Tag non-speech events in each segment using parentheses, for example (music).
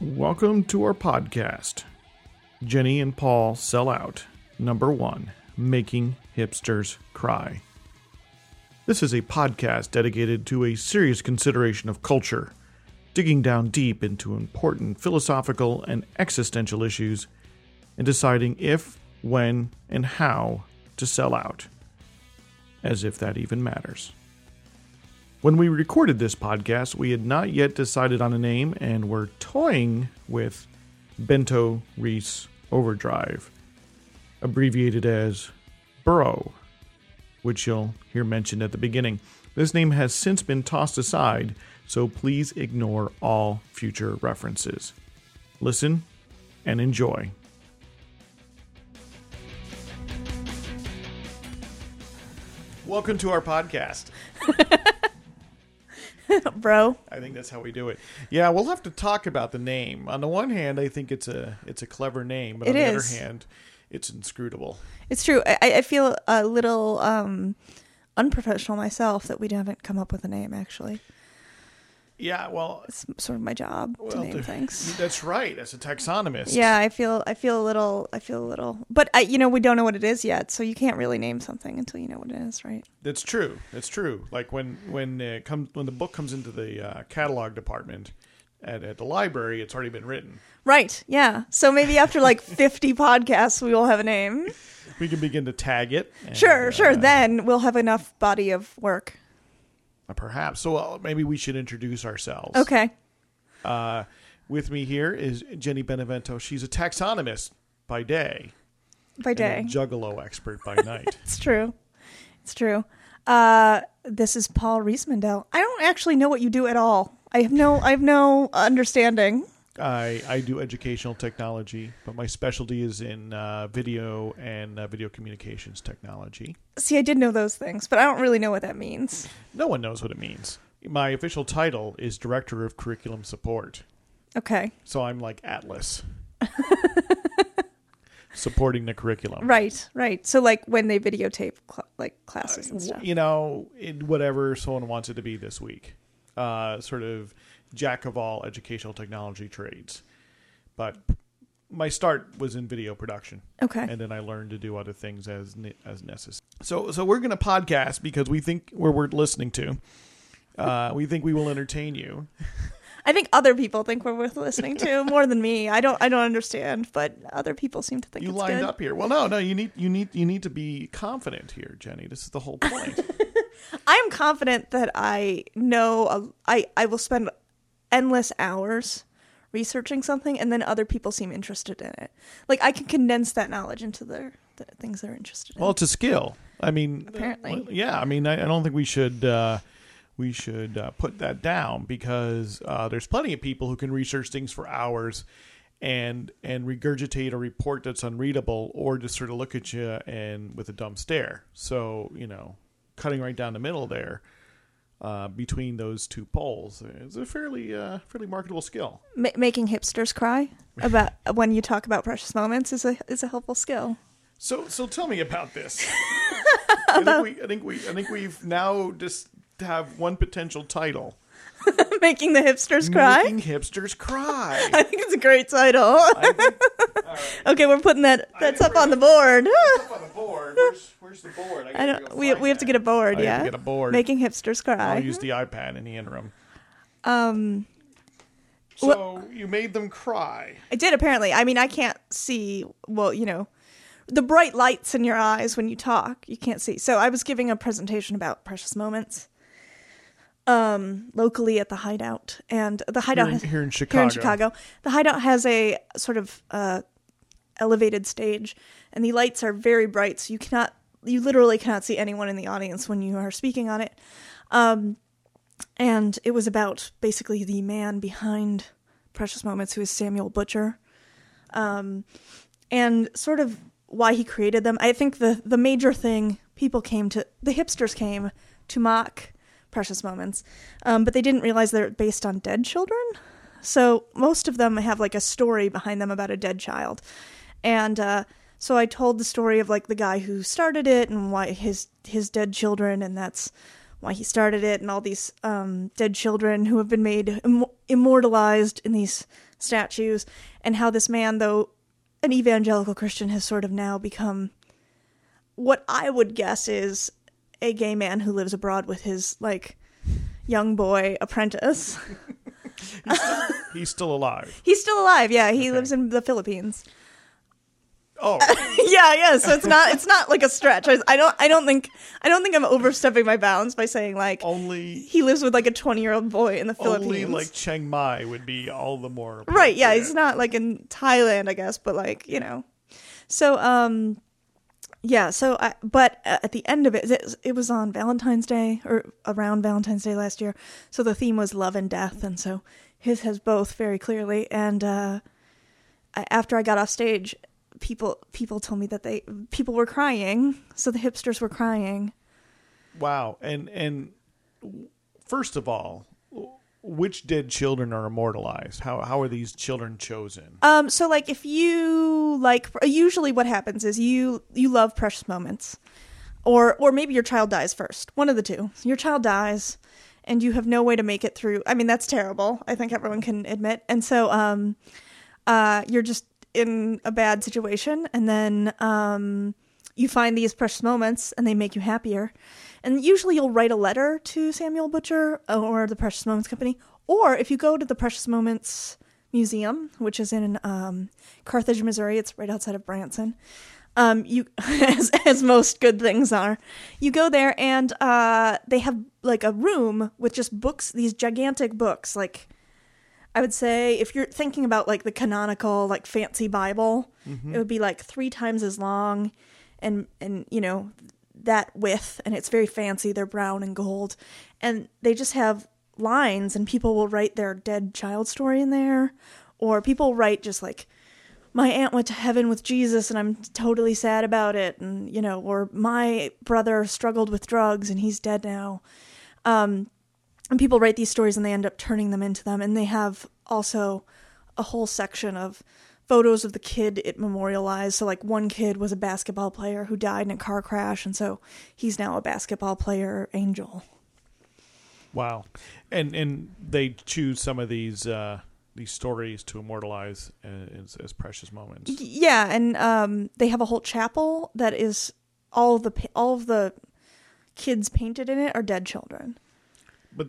Welcome to our podcast. Jenny and Paul sell out. Number one, making hipsters cry. This is a podcast dedicated to a serious consideration of culture, digging down deep into important philosophical and existential issues, and deciding if, when, and how to sell out. As if that even matters. When we recorded this podcast, we had not yet decided on a name and were toying with Bento Reese Overdrive, abbreviated as Burrow, which you'll hear mentioned at the beginning. This name has since been tossed aside, so please ignore all future references. Listen and enjoy. Welcome to our podcast. (laughs) (laughs) bro. I think that's how we do it. Yeah, we'll have to talk about the name. On the one hand, I think it's a it's a clever name, but It on the is. other hand, it's inscrutable. It's true. I, I feel a little um, unprofessional myself that we haven't come up with a name. Actually, Yeah, well, it's sort of my job to name things. (laughs) That's right. As a taxonomist. Yeah, I feel I feel a little I feel a little, but I, you know we don't know what it is yet, so you can't really name something until you know what it is, right? that's true. That's true. Like when when it comes when the book comes into the uh, catalog department at, at the library, it's already been written. Right. Yeah. So maybe after like (laughs) fifty podcasts, we will have a name. We can begin to tag it. and, Sure. Sure. uh, Then we'll have enough body of work. Perhaps. So uh, maybe we should introduce ourselves. Okay. Uh, with me here is Jenny Benevento. She's a taxonomist by day. By day. juggalo expert by (laughs) night. It's true. It's true. Uh, this is Paul Riismandel. I don't actually know what you do at all. I have no. I have no understanding. I, I do educational technology, but my specialty is in uh, video and uh, video communications technology. See, I did know those things, but I don't really know what that means. No one knows what it means. My official title is Director of Curriculum Support. Okay. So I'm like Atlas, (laughs) supporting the curriculum. Right. Right. So, like when they videotape cl- like classes and stuff. You know, in whatever someone wants it to be this week. Uh, sort of jack of all educational technology trades. But my start was in video production. Okay. and then I learned to do other things as ne- as necessary. So so we're going to podcast because we think we're worth listening to. Uh, we think we will entertain you. (laughs) I think other people think we're worth listening to (laughs) more than me. I don't. I don't understand, but other people seem to think You lined good. up here. Well, no, no. You need you need you need to be confident here, Jenny. This is the whole point. (laughs) I am confident that I know. A, I I will spend endless hours researching something, and then other people seem interested in it. Like I can condense that knowledge into their the things they're interested in. well, it's a skill. I mean, Apparently. well, yeah. I mean, I, I don't think we should. Uh, we should uh, put that down because uh, there's plenty of people who can research things for hours and and regurgitate a report that's unreadable or just sort of look at you and with a dumb stare. So you know, cutting right down the middle there uh, between those two poles It's a fairly uh, fairly marketable skill. Ma- making hipsters cry about when you talk about precious moments is a is a helpful skill. So so tell me about this. (laughs) I think we I think we I think we've now just have one potential title. (laughs) making the hipsters cry. Making hipsters cry. (laughs) I think it's a great title. I think, (laughs) okay, we're putting that. That's up on the board. up on the board. Where's, where's the board? I gotta don't. go We find we have to that. get a board. I have yeah. to get a board. Making hipsters cry. I'll use the iPad in the interim. um. So you made them cry. I did apparently. I mean, I can't see. Well, you know, the bright lights in your eyes when you talk, you can't see. So I was giving a presentation about precious moments, um, locally at the Hideout, and the Hideout Here in- has, here in Here in Chicago. Chicago, the Hideout has a sort of uh, elevated stage, and the lights are very bright, so you cannot, you literally cannot see anyone in the audience when you are speaking on it. Um, and it was about basically the man behind Precious Moments, who is Samuel Butcher, um, and sort of why he created them. I think the the major thing people came to the hipsters came to mock Precious Moments, um, but they didn't realize they're based on dead children. So most of them have like a story behind them about a dead child, and uh, so I told the story of like the guy who started it and why his his dead children, and that's why he started it, and all these um, dead children who have been made Im- immortalized in these statues, and how this man, though an evangelical Christian, has sort of now become what I would guess is a gay man who lives abroad with his like young boy apprentice. (laughs) He's still, he's still alive. (laughs) He's still alive. Yeah, he Okay. lives in the Philippines. Oh, (laughs) yeah, yeah. So it's not it's not like a stretch. I, I don't I don't think I don't think I'm overstepping my bounds by saying like only he lives with like a 20 year old boy in the Philippines. only like Chiang Mai would be all the more right? Yeah, he's not like in Thailand, I guess, but like you know. So um, yeah. So I but at the end of it, it, it was on Valentine's Day or around Valentine's Day last year. So the theme was love and death, and so his has both very clearly. And uh, after I got off stage, people people told me that they people were crying. So the hipsters were crying. Wow. And and first of all, which dead children are immortalized? How how are these children chosen? Um, so like if you like, usually what happens is you you love precious moments, or or maybe your child dies first. One of the two. Your child dies, and you have no way to make it through. I mean, that's terrible. I think everyone can admit. And so, um, uh, you're just in a bad situation, and then um, you find these precious moments, and they make you happier. And usually, you'll write a letter to Samuel Butcher or the Precious Moments Company, or if you go to the Precious Moments Museum, which is in um, Carthage, Missouri, it's right outside of Branson. Um, you, (laughs) as, as most good things are, you go there and uh, they have like a room with just books, these gigantic books, like I would say if you're thinking about like the canonical like fancy Bible, it would be like three times as long and and you know that width and it's very fancy. They're brown and gold. And they just have lines and people will write their dead child story in there or people write just like my aunt went to heaven with Jesus and I'm totally sad about it and you know or my brother struggled with drugs and he's dead now. Um and people write these stories and they end up turning them into them and they have also a whole section of photos of the kid it memorialized so like one kid was a basketball player who died in a car crash and so he's now a basketball player angel Wow. And and they choose some of these uh these stories to immortalize as, as precious moments. yeah and um they have a whole chapel that is all of the all of the kids painted in it are dead children But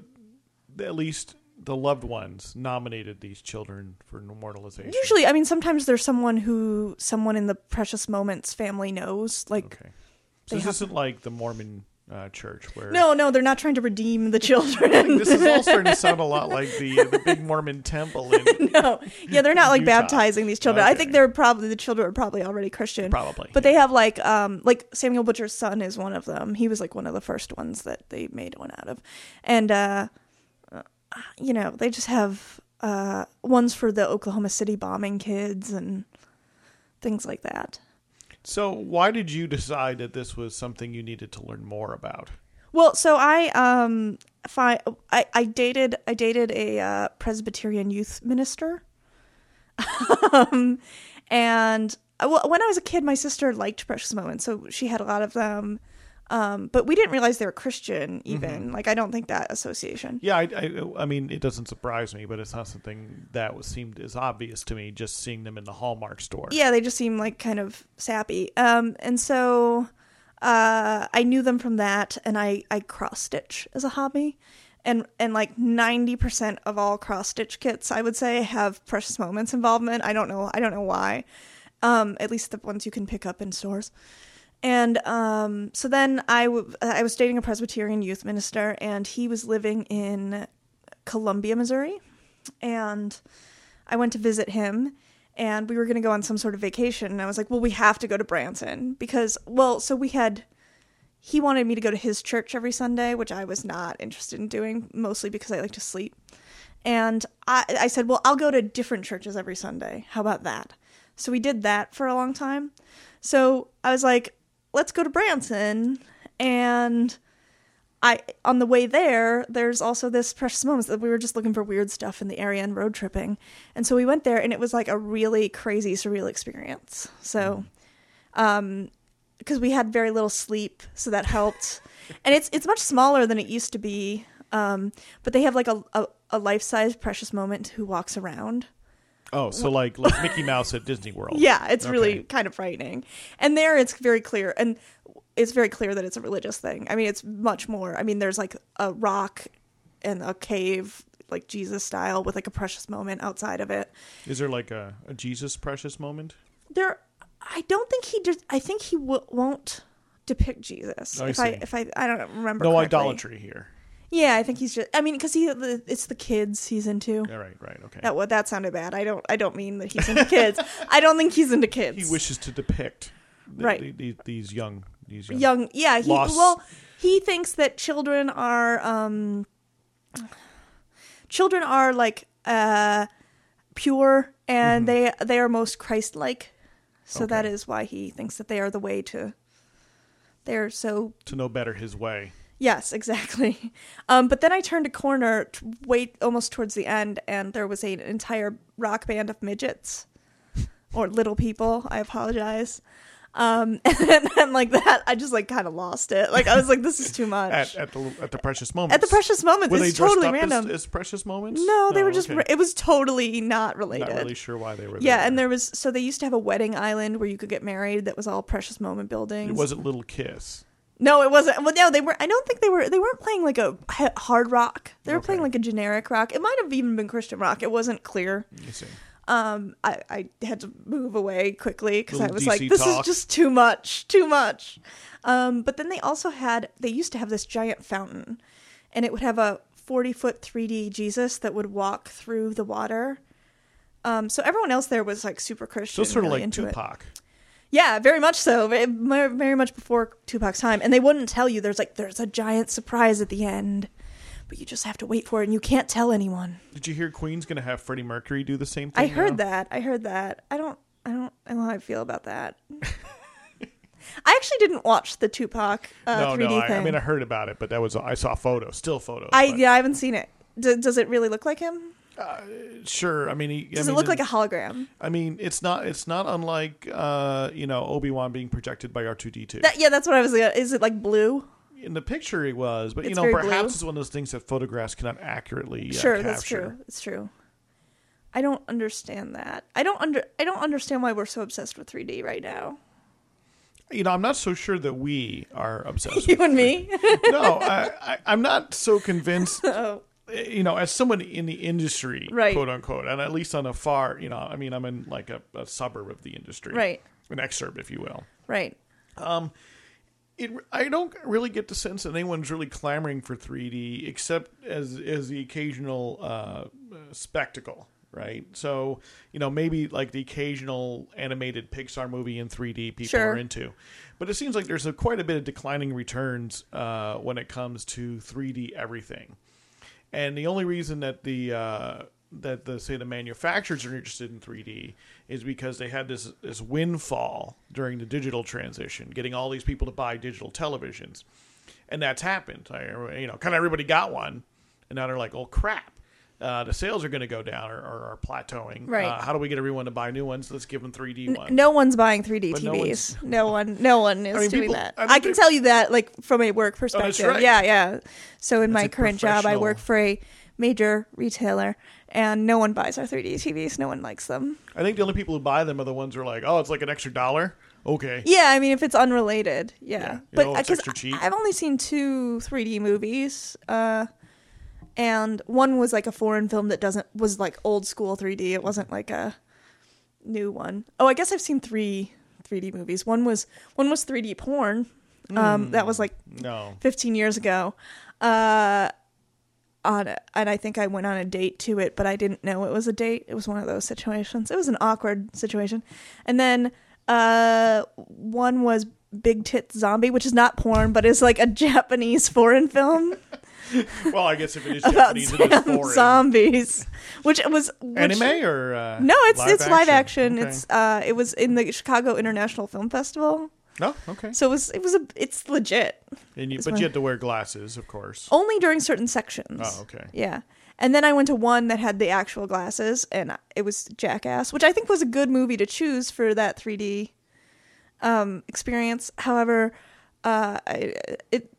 at least the loved ones nominated these children for immortalization. usually i mean sometimes there's someone who someone in the precious moments family knows like Okay. So this isn't like the Mormon uh, church where no no they're not trying to redeem the children this is all starting to (laughs) sound a lot like the the big Mormon temple in (laughs) no yeah they're not like Utah. baptizing these children i think they're probably the children are probably already christian probably. but they have like um like samuel butcher's son is one of them he was like one of the first ones that they made one out of and uh, you know they just have uh ones for the oklahoma city bombing kids and things like that So why did you decide that this was something you needed to learn more about? Well, so I um fi- I I dated I dated a uh, Presbyterian youth minister. (laughs) um and uh, well, when I was a kid my sister liked Precious Moments, so she had a lot of them. Um but we didn't realize they were Christian even. Like I don't think that association. Yeah, I, I, I mean, it doesn't surprise me, but it's not something that was seemed as obvious to me just seeing them in the Hallmark store. Yeah, they just seem like kind of sappy. Um and so uh I knew them from that and I I cross stitch as a hobby. And and like 90% of all cross stitch kits I would say have precious moments involvement. I don't know I don't know why. Um at least the ones you can pick up in stores. And um so then I w- I was dating a Presbyterian youth minister and he was living in Columbia, Missouri. And I went to visit him and we were going to go on some sort of vacation and I was like, "Well, we have to go to Branson because well, so we had he wanted me to go to his church every Sunday, which I was not interested in doing, mostly because I like to sleep. And I I said, "Well, I'll go to different churches every Sunday. How about that?" So we did that for a long time. So I was like, "Let's go to Branson." And I on the way there, there's also this precious moments that we were just looking for weird stuff in the area and road tripping, and so we went there, and it was like a really crazy, surreal experience. So, um, because we had very little sleep, so that helped, (laughs) and it's it's much smaller than it used to be. Um, but they have like a a, a life size precious moment who walks around. Oh, so like like Mickey (laughs) Mouse at Disney World. Yeah, it's Okay. really kind of frightening. And there it's very clear and it's very clear that it's a religious thing. I mean, it's much more. I mean, there's like a rock and a cave like Jesus style with like a precious moment outside of it. Is there like a, a Jesus precious moment? There I don't think he just I think he w- won't depict Jesus. Oh, I if I see. if I I don't remember No correctly. idolatry here. Yeah, I think he's just I mean cuz he the, it's the kids he's into. All right, right, okay. That what that sounded bad. I don't I don't mean that he's into kids. (laughs) I don't think he's into kids. he wishes to depict the, Right. the- the- these young these young, young yeah he Lost- well he thinks that children are um children are like uh pure and they they are most christ-like so that Mm-hmm. Okay. is why he thinks that they are the way to they're so to know better his way. Yes (laughs) exactly um but then i turned a corner t- wait almost towards the end and there was a, an entire rock band of midgets or little people i apologize um (laughs) and then like that i just like kind of lost it like i was like this is too (laughs) much At at the at the precious moments. At the precious moments Were it's totally random As, as precious moments? no they were just okay. it was totally not related not really sure why they were. yeah there. and there was so they used to have a wedding island where you could get married that was all precious moment buildings it wasn't Little Kiss. No it wasn't well no they were i don't think they were they weren't playing like a hard rock they were Okay. playing like a generic rock it might have even been christian rock it wasn't clear You see. um i i had to move away quickly because i was DC like this talk. is just too much too much um but then they also had they used to have this giant fountain and it would have a 40 foot 3d jesus that would walk through the water um so everyone else there was like super christian So sort of really like into it. Yeah, very much so. Very, very much before Tupac's time, and they wouldn't tell you. There's like there's a giant surprise at the end, but you just have to wait for it, and you can't tell anyone. Did you hear Queen's going to have Freddie Mercury do the same thing? I heard now? that. I heard that. I don't. I don't. I know how I feel about that. (laughs) I actually didn't watch the Tupac uh, No, 3D no. I, thing. I mean, I heard about it, but that was I saw photos, still photos. I but- yeah, I haven't seen it. D- does it really look like him? Sure. I mean, he, Does I mean, it look like a hologram? I mean, it's not. It's not unlike uh, you know Obi Wan being projected by R two D two. Yeah, that's what I was. Is it like blue? In the picture, it was, but you It's know, very perhaps blue. it's one of those things that photographs cannot accurately uh, sure, capture. that's true. It's true. I don't understand that. I don't under. I don't understand why we're so obsessed with 3D right now. You know, I'm not so sure that we are obsessed. (laughs) You with and me. no, I, I, I'm not so convinced. (laughs) oh, You know, as someone in the industry, Right. quote unquote, and at least on a far, you know, I mean, I'm in like a, a suburb of the industry, right, An excerpt, if you will. right. it, I don't really get the sense that anyone's really clamoring for 3D, except as as the occasional uh, uh, spectacle, right? So you know, maybe like the occasional animated Pixar movie in 3D people Sure. are into, but it seems like there's a, quite a bit of declining returns uh, when it comes to 3D everything. And the only reason that the uh, that the say the manufacturers are interested in 3D is because they had this this windfall during the digital transition, getting all these people to buy digital televisions, and that's happened. I, you know, kind of everybody got one, and now they're like, "Oh crap." Uh, the sales are going to go down or, or are plateauing. Right. Uh, how do we get everyone to buy new ones? Let's give them 3D ones. no one's buying 3D But no TVs. No, one. No one (laughs) is I mean, doing people- that. I mean, I can they- tell you that, like from a work perspective. right. Yeah, yeah. So in my a current job, I work for a major retailer, and no one buys our 3D TVs. No one likes them. I think the only people who buy them are the ones who are like, "Oh, it's like an extra dollar." Okay. Yeah, I mean, if it's unrelated, yeah. Yeah, you but know, it's 'cause extra cheap. I've only seen two 3D movies, uh, and one was like a foreign film that doesn't was like old school 3D. It wasn't like a new one. Oh, I guess I've seen three 3D movies. One was one was 3D porn. Um, that was like No. 15 years ago. Uh, on a, and I think I went on a date to it, but I didn't know it was a date. It was one of those situations. It was an awkward situation. And then uh, one was Big Tit Zombie, which is not porn, but is like a (laughs) Japanese foreign film (laughs) Well, I guess if it is (laughs) about Japanese, it is foreign. zombies, which was (laughs) which, Anime or uh, No, it's live it's live action. Okay. It's uh, it was in the Chicago International Film Festival, no okay. so it was it was a it's legit. And you, but you had to wear glasses, of course. only during certain sections. Oh, okay. Yeah. And then I went to one that had the actual glasses, and it was Jackass, which I think was a good movie to choose for that 3D um, experience. However, uh, I, it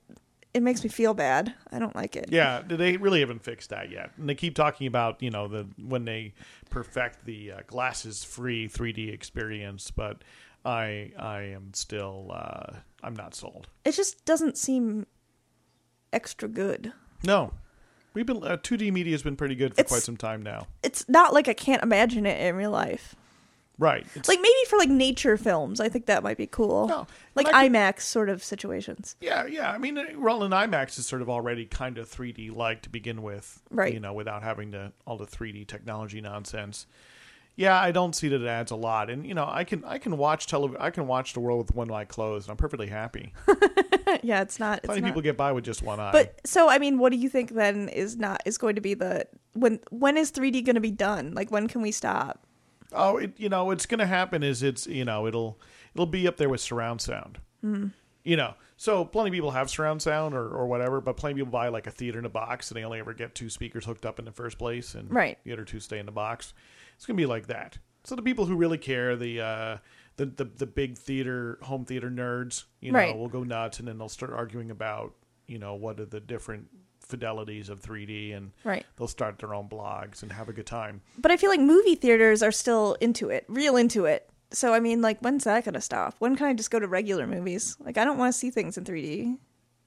it makes me feel bad. I don't like it. Yeah, they really haven't fixed that yet, and they keep talking about you know the when they perfect the uh, glasses free 3D experience, but I I am still uh, I'm not sold. It just doesn't seem extra good. No, we've been uh, 2D media has been pretty good for It's- quite some time now. It's not like I can't imagine it in real life. Right, it's, Like maybe for like nature films, I think that might be cool. No, like could- IMAX sort of situations. yeah, yeah. I mean, uh, Roland IMAX is sort of already kind of 3D like to begin with, Right. You know, without having to all the 3D technology nonsense. Yeah, I don't see that it adds a lot, and you know, I can I can watch television. I can watch the world with one eye closed, and I'm perfectly happy. (laughs) yeah, it's not. Plenty not. people get by with just one eye. But so I mean, what do you think then is not is going to be the when when is 3D going to be done? Like when can we stop? Oh, it, you know, what's going to happen is it's you know it'll it'll be up there with surround sound. Mm-hmm. You know, so plenty of people have surround sound or, or whatever, but plenty of people buy like a theater in a box and they only ever get two speakers hooked up in the first place, and Right. the other two stay in the box. It's going to be like that. So the people who really care, the uh, the, the the big theater home theater nerds, you know, Right. will go nuts and then they'll start arguing about you know what are the different fidelities of 3D and Right. they'll start their own blogs and have a good time. But I feel like movie theaters are still into it, real into it. So I mean, like when's that going to stop? When can I just go to regular movies? Like I don't want to see things in 3D.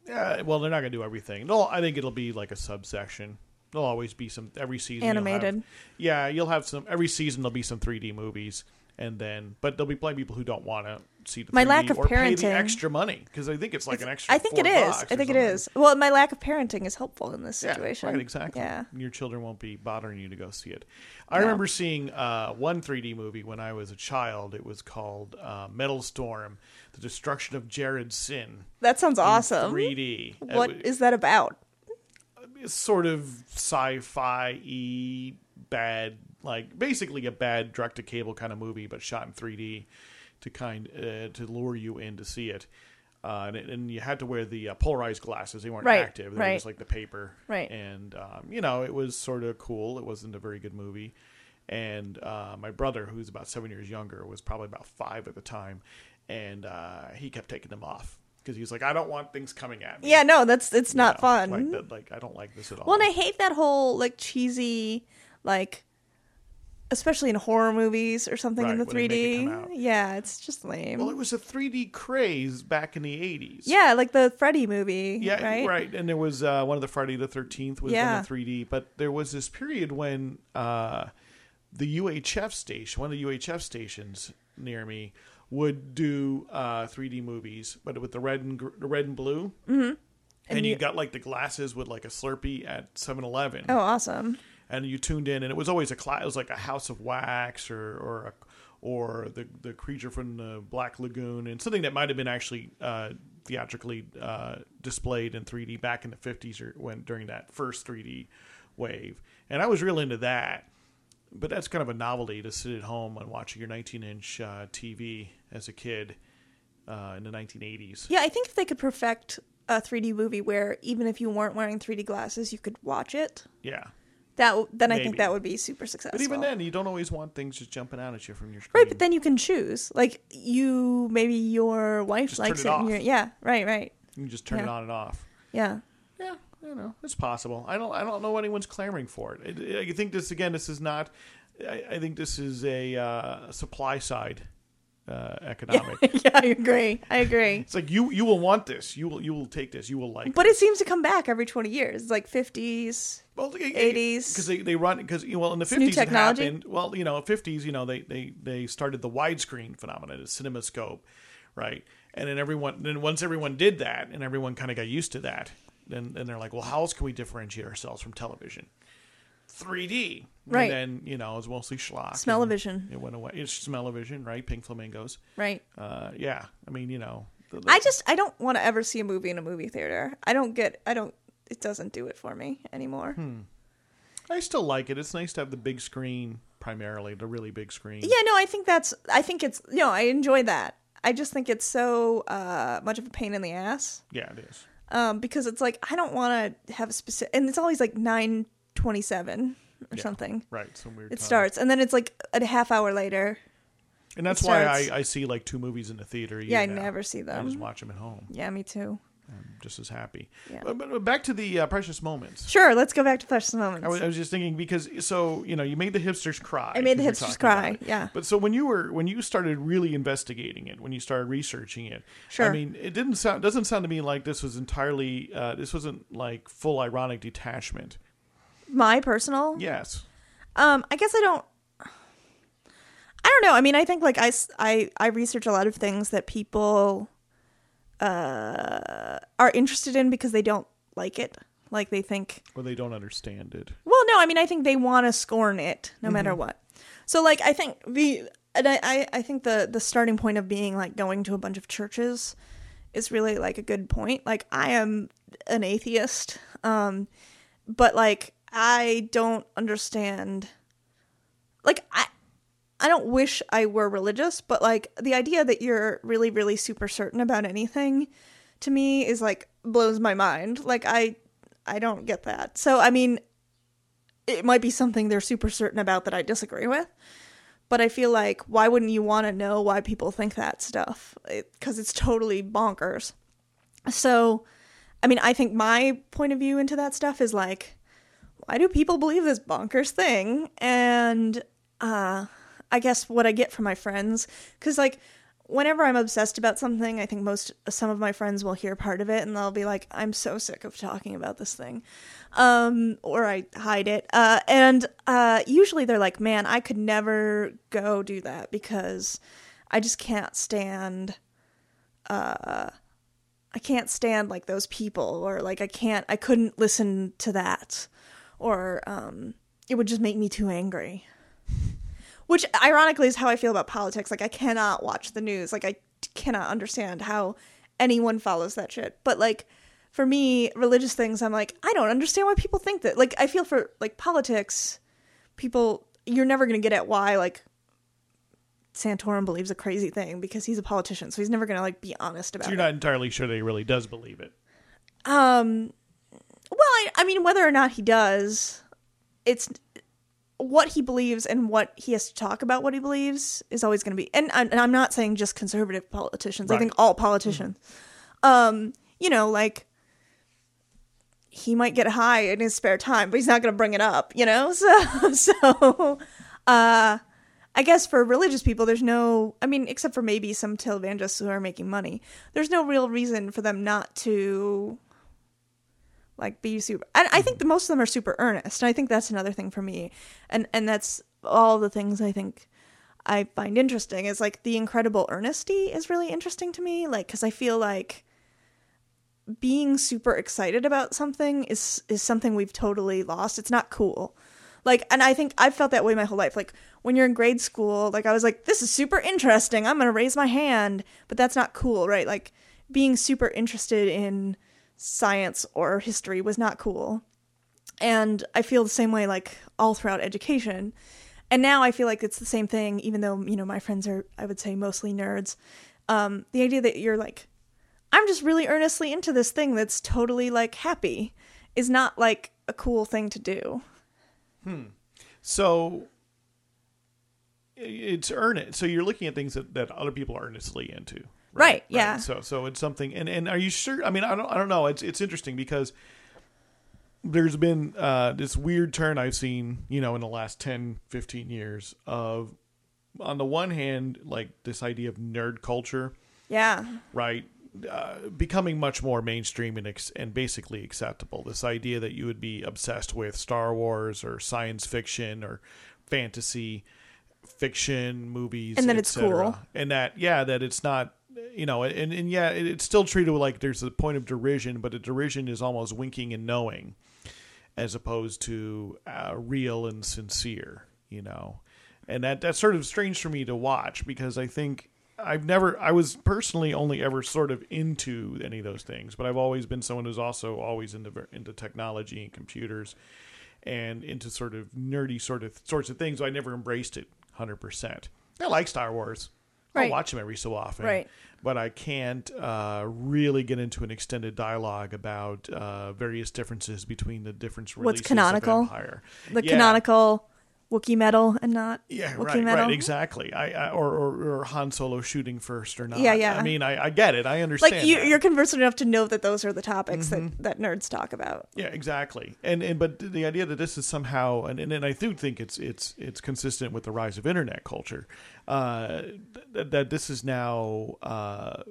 Yeah, well, they're not going to do everything. They'll, I think it'll be like a subsection. There'll always be some every season. you'll have- Animated. yeah, you'll have some every season. There'll be some 3D movies, and then but there'll be plenty of people who don't want to see the My 3D lack of or pay the parenting- extra money because I think it's like an extra. I think it is. I think it is. Well, my lack of parenting is helpful in this Yeah, situation. right, exactly. Yeah. Your children won't be bothering you to go see it. I remember seeing uh, one 3D movie when I was a child. It was called uh, Metal Storm: The Destruction of Jared-Syn. That sounds awesome. 3D. It What is that about? it's sort of sci-fi y bad like basically a bad direct to cable kind of movie but shot in 3d to kind uh, to lure you in to see it. Uh, and, and you had to wear the uh, polarized glasses. They weren't Right, active. They right. were just like the paper. Right. and um, you know it was sort of cool. It wasn't a very good movie. And uh, my brother who's about seven years younger was probably about five at the time. And uh, he kept taking them off because he was like i don't want things coming at me. Yeah, no, that's it's you not know, fun. like, that, like i don't like this at all Well, and I hate that whole like cheesy, like, especially in horror movies or something in the when they make it 3D. come. Yeah, it's just lame. Well, it was a 3D craze back in the 80s. yeah, like the Freddy movie. Yeah, right. right. And there was uh, one of the Friday the 13th was Yeah. in 3D, but there was this period when uh, the UHF station, one of the UHF stations near me, would do uh, 3D movies, but with the red and gr- the red and blue. Mm-hmm. And, And you, you- got like the glasses with like a Slurpee at 7-Eleven. Oh, awesome. And you tuned in, and it was always a class. It was like a House of Wax or or a, or the the creature from the Black Lagoon, and something that might have been actually uh, theatrically uh, displayed in 3D back in the 50s or when during that first 3D wave. And I was real into that. But that's kind of a novelty to sit at home and watch your 19 inch uh, TV as a kid uh, in the 1980s. Yeah, I think if they could perfect a 3D movie where even if you weren't wearing 3D glasses, you could watch it. Yeah. That then I think that would be super successful. But even then, you don't always want things just jumping out at you from your screen. right? But then you can choose. Like you, maybe your wife Just likes it it. yeah, right, right. you can just turn it on and off. Yeah. Yeah, you know. It's possible. I don't. I don't know anyone's clamoring for it. I, I think this again. This is not. I, I think this is a uh, supply side uh, economic. (laughs) yeah, I agree. I agree. It's like you. You will want this. You will. You will take this. You will like. But it seems to come back every 20 years. It's like 50s. well, 80s. because they, they run because well in the fifties it happened. Well, you know, fifties. You know, they they they started the widescreen phenomenon, the CinemaScope, right? And then everyone. Then once everyone did that, and everyone kind of got used to that, then then they're like, well, how else can we differentiate ourselves from television? 3D, Right. And then you know it's mostly schlock. Smell-o-vision. It went away. It's smell-o-vision, right? Pink flamingos. Right. Uh, yeah. I mean, you know. the- the- I just I don't want to ever see a movie in a movie theater. I don't get I don't it doesn't do it for me anymore. Hmm. I still like it. It's nice to have the big screen, primarily the really big screen. Yeah, no, I think that's I think it's you know, I enjoy that. I just think it's so uh much of a pain in the ass. Yeah, it is. Um because it's like I don't want to have a specific and it's always like 927 or Yeah. something. Right. Some weird. It time. starts and then it's like a half hour later. And that's why I, I see like two movies in the theater. Yeah, I now. never see them. I just watch them at home. Yeah, me too. I'm just as happy. Yeah. But, but back to the uh, precious moments. Sure, let's go back to Precious Moments. I was, I was just thinking because so you know you made the hipsters cry. I made the hipsters cry, yeah. But so when you were when you started really investigating it, when you started researching it, sure. I mean, it didn't sound doesn't sound to me like this was entirely uh, this wasn't like full ironic detachment. My personal Yes. Um, I guess I don't. I don't know. I mean, I think like I, I, I research a lot of things that people uh, are interested in because they don't like it. Like they think, Or they don't understand it. well, no, I mean, I think they want to scorn it no matter what. So, like, I think the, and I, I, I think the the starting point of being like going to a bunch of churches is really like a good point. Like, I am an atheist, um, but like I don't understand. Like, I. I don't wish I were religious, but like the idea that you're really, really super certain about anything to me is like blows my mind. Like I I don't get that. So I mean it might be something they're super certain about that I disagree with. But I feel like why wouldn't you want to know why people think that stuff? Because it's totally bonkers. So, I mean, I think my point of view into that stuff is like, why do people believe this bonkers thing? And uh, I guess what I get from my friends, because like whenever I'm obsessed about something, I think most some of my friends will hear part of it and they'll be like, "I'm so sick of talking about this thing," um, or I hide it. Uh, and uh, usually they're like, "Man, I could never go do that because I just can't stand." Uh, I can't stand like those people, or like I can't, I couldn't listen to that, or um, it would just make me too angry. Which ironically is how I feel about politics. Like I cannot watch the news. Like I cannot understand how anyone follows that shit. But like for me, religious things, I'm like, I don't understand why people think that. Like I feel for like politics, people you're never gonna get at why like Santorum believes a crazy thing because he's a politician, so he's never gonna like be honest about So it. you're not entirely sure that he really does believe it. Um, well, I, I mean, whether or not he does, it's what he believes and what he has to talk about what he believes is always going to be. And, and I'm not saying just conservative politicians. I think all politicians. Um, you know, like he might get high in his spare time, but he's not going to bring it up. You know, (laughs) so so. Uh, I guess for religious people, there's no, I mean, except for maybe some televangelists who are making money, there's no real reason for them not to like be super and i think the most of them are super earnest and i think that's another thing for me and and that's all the things i think i find interesting is like the incredible earnesty is really interesting to me like because i feel like being super excited about something is is something we've totally lost. It's not cool. Like and i think i've felt that way my whole life. Like when you're in grade school like i was like this is super interesting. I'm gonna raise my hand. But that's not cool right? Like being super interested in science or history was not cool and i feel the same way like all throughout education and now i feel like it's the same thing even though you know my friends are i would say mostly nerds um the idea that you're like i'm just really earnestly into this thing that's totally like happy is not like a cool thing to do Hmm. So it's earnest. So you're looking at things that, that other people are earnestly into. Right, yeah. So so it's something and, and are you sure I mean I don't I don't know. It's it's interesting because there's been uh, this weird turn I've seen, you know, in the last 10, 15 years of on the one hand, like this idea of nerd culture, yeah right? Uh, becoming much more mainstream and ex- and basically acceptable. This idea that you would be obsessed with Star Wars or science fiction or fantasy fiction movies, And that it's cool. and that yeah, that it's not you know, and and yeah, it, it's still treated like there's a point of derision, but the derision is almost winking and knowing, as opposed to uh, real and sincere. You know, and that that's sort of strange for me to watch because I think I've never I was personally only ever sort of into any of those things, but I've always been someone who's also always into into technology and computers and into sort of nerdy sort of sorts of things. So I never embraced it hundred percent. I like Star Wars. I'll watch them every so often, Right. But I can't uh, really get into an extended dialogue about uh, various differences between the different What's canonical? Of Empire. the Yeah. canonical Wookiee medal and not Yeah, Wookiee right, medal. right, exactly. I, I or, or or Han Solo shooting first or not. Yeah, yeah. I mean, I, I get it. I understand. Like you, that. you're conversant enough to know that those are the topics Mm-hmm. that, that nerds talk about. Yeah, exactly. And and but the idea that this is somehow and and, and I do think it's it's it's consistent with the rise of internet culture. Uh, th- that this is now uh,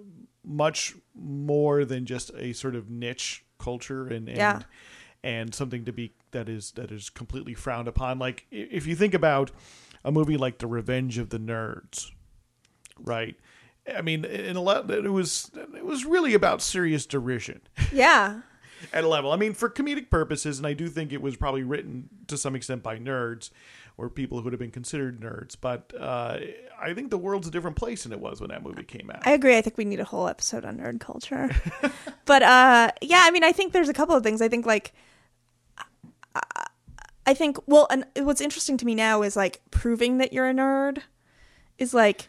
much more than just a sort of niche culture and, and Yeah. And something to be that is that is completely frowned upon. Like if you think about a movie like The Revenge of the Nerds, right? I mean, in a lot, it was it was really about serious derision (laughs) Yeah, at a level. I mean, for comedic purposes, and I do think it was probably written to some extent by nerds or people who would have been considered nerds. But uh, I think the world's a different place than it was when that movie came out. I agree. I think we need a whole episode on nerd culture. (laughs) but uh, yeah, I mean, I think there's a couple of things. I think like. I- think well, and what's interesting to me now is like proving that you're a nerd is like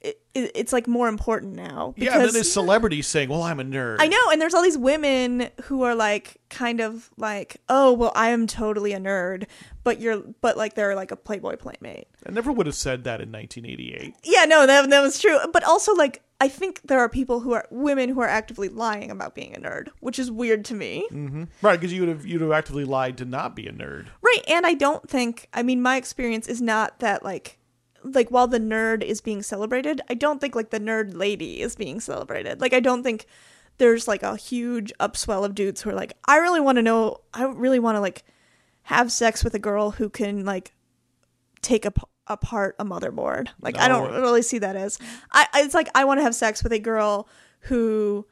it, it- it's like more important now yeah, then there's celebrities saying, "Well, I'm a nerd." I know, and there's all these women who are like kind of like, oh well, I am totally a nerd, but you're but like they're like a Playboy playmate. I never would have said that in 1988. Yeah, no, that that was true. But also like I think there are people who are women who are actively lying about being a nerd, which is weird to me. Mm-hmm. Right, because you'd have you'd have actively lied to not be a nerd. Right, and I don't think I mean my experience is not that like like while the nerd is being celebrated, I don't think like the nerd lady is being celebrated. Like I don't think there's like a huge upswell of dudes who are like I really want to know I really want to like have sex with a girl who can like take ap- apart a motherboard. Like I don't really see that as I it's like I want to have sex with a girl who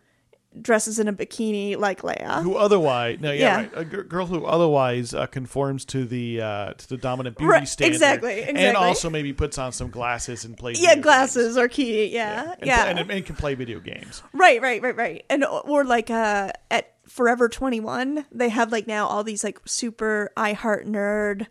dresses in a bikini like Leia. Who otherwise, no, yeah, Yeah. right, a g- girl who otherwise uh, conforms to the uh, to the dominant beauty Right, standard, exactly, exactly, and also maybe puts on some glasses and plays. yeah, video games. glasses are key. Yeah, and, yeah. and, and can play video games. Right, right, right, right. And or like uh at Forever 21, they have like now all these like super I Heart Nerd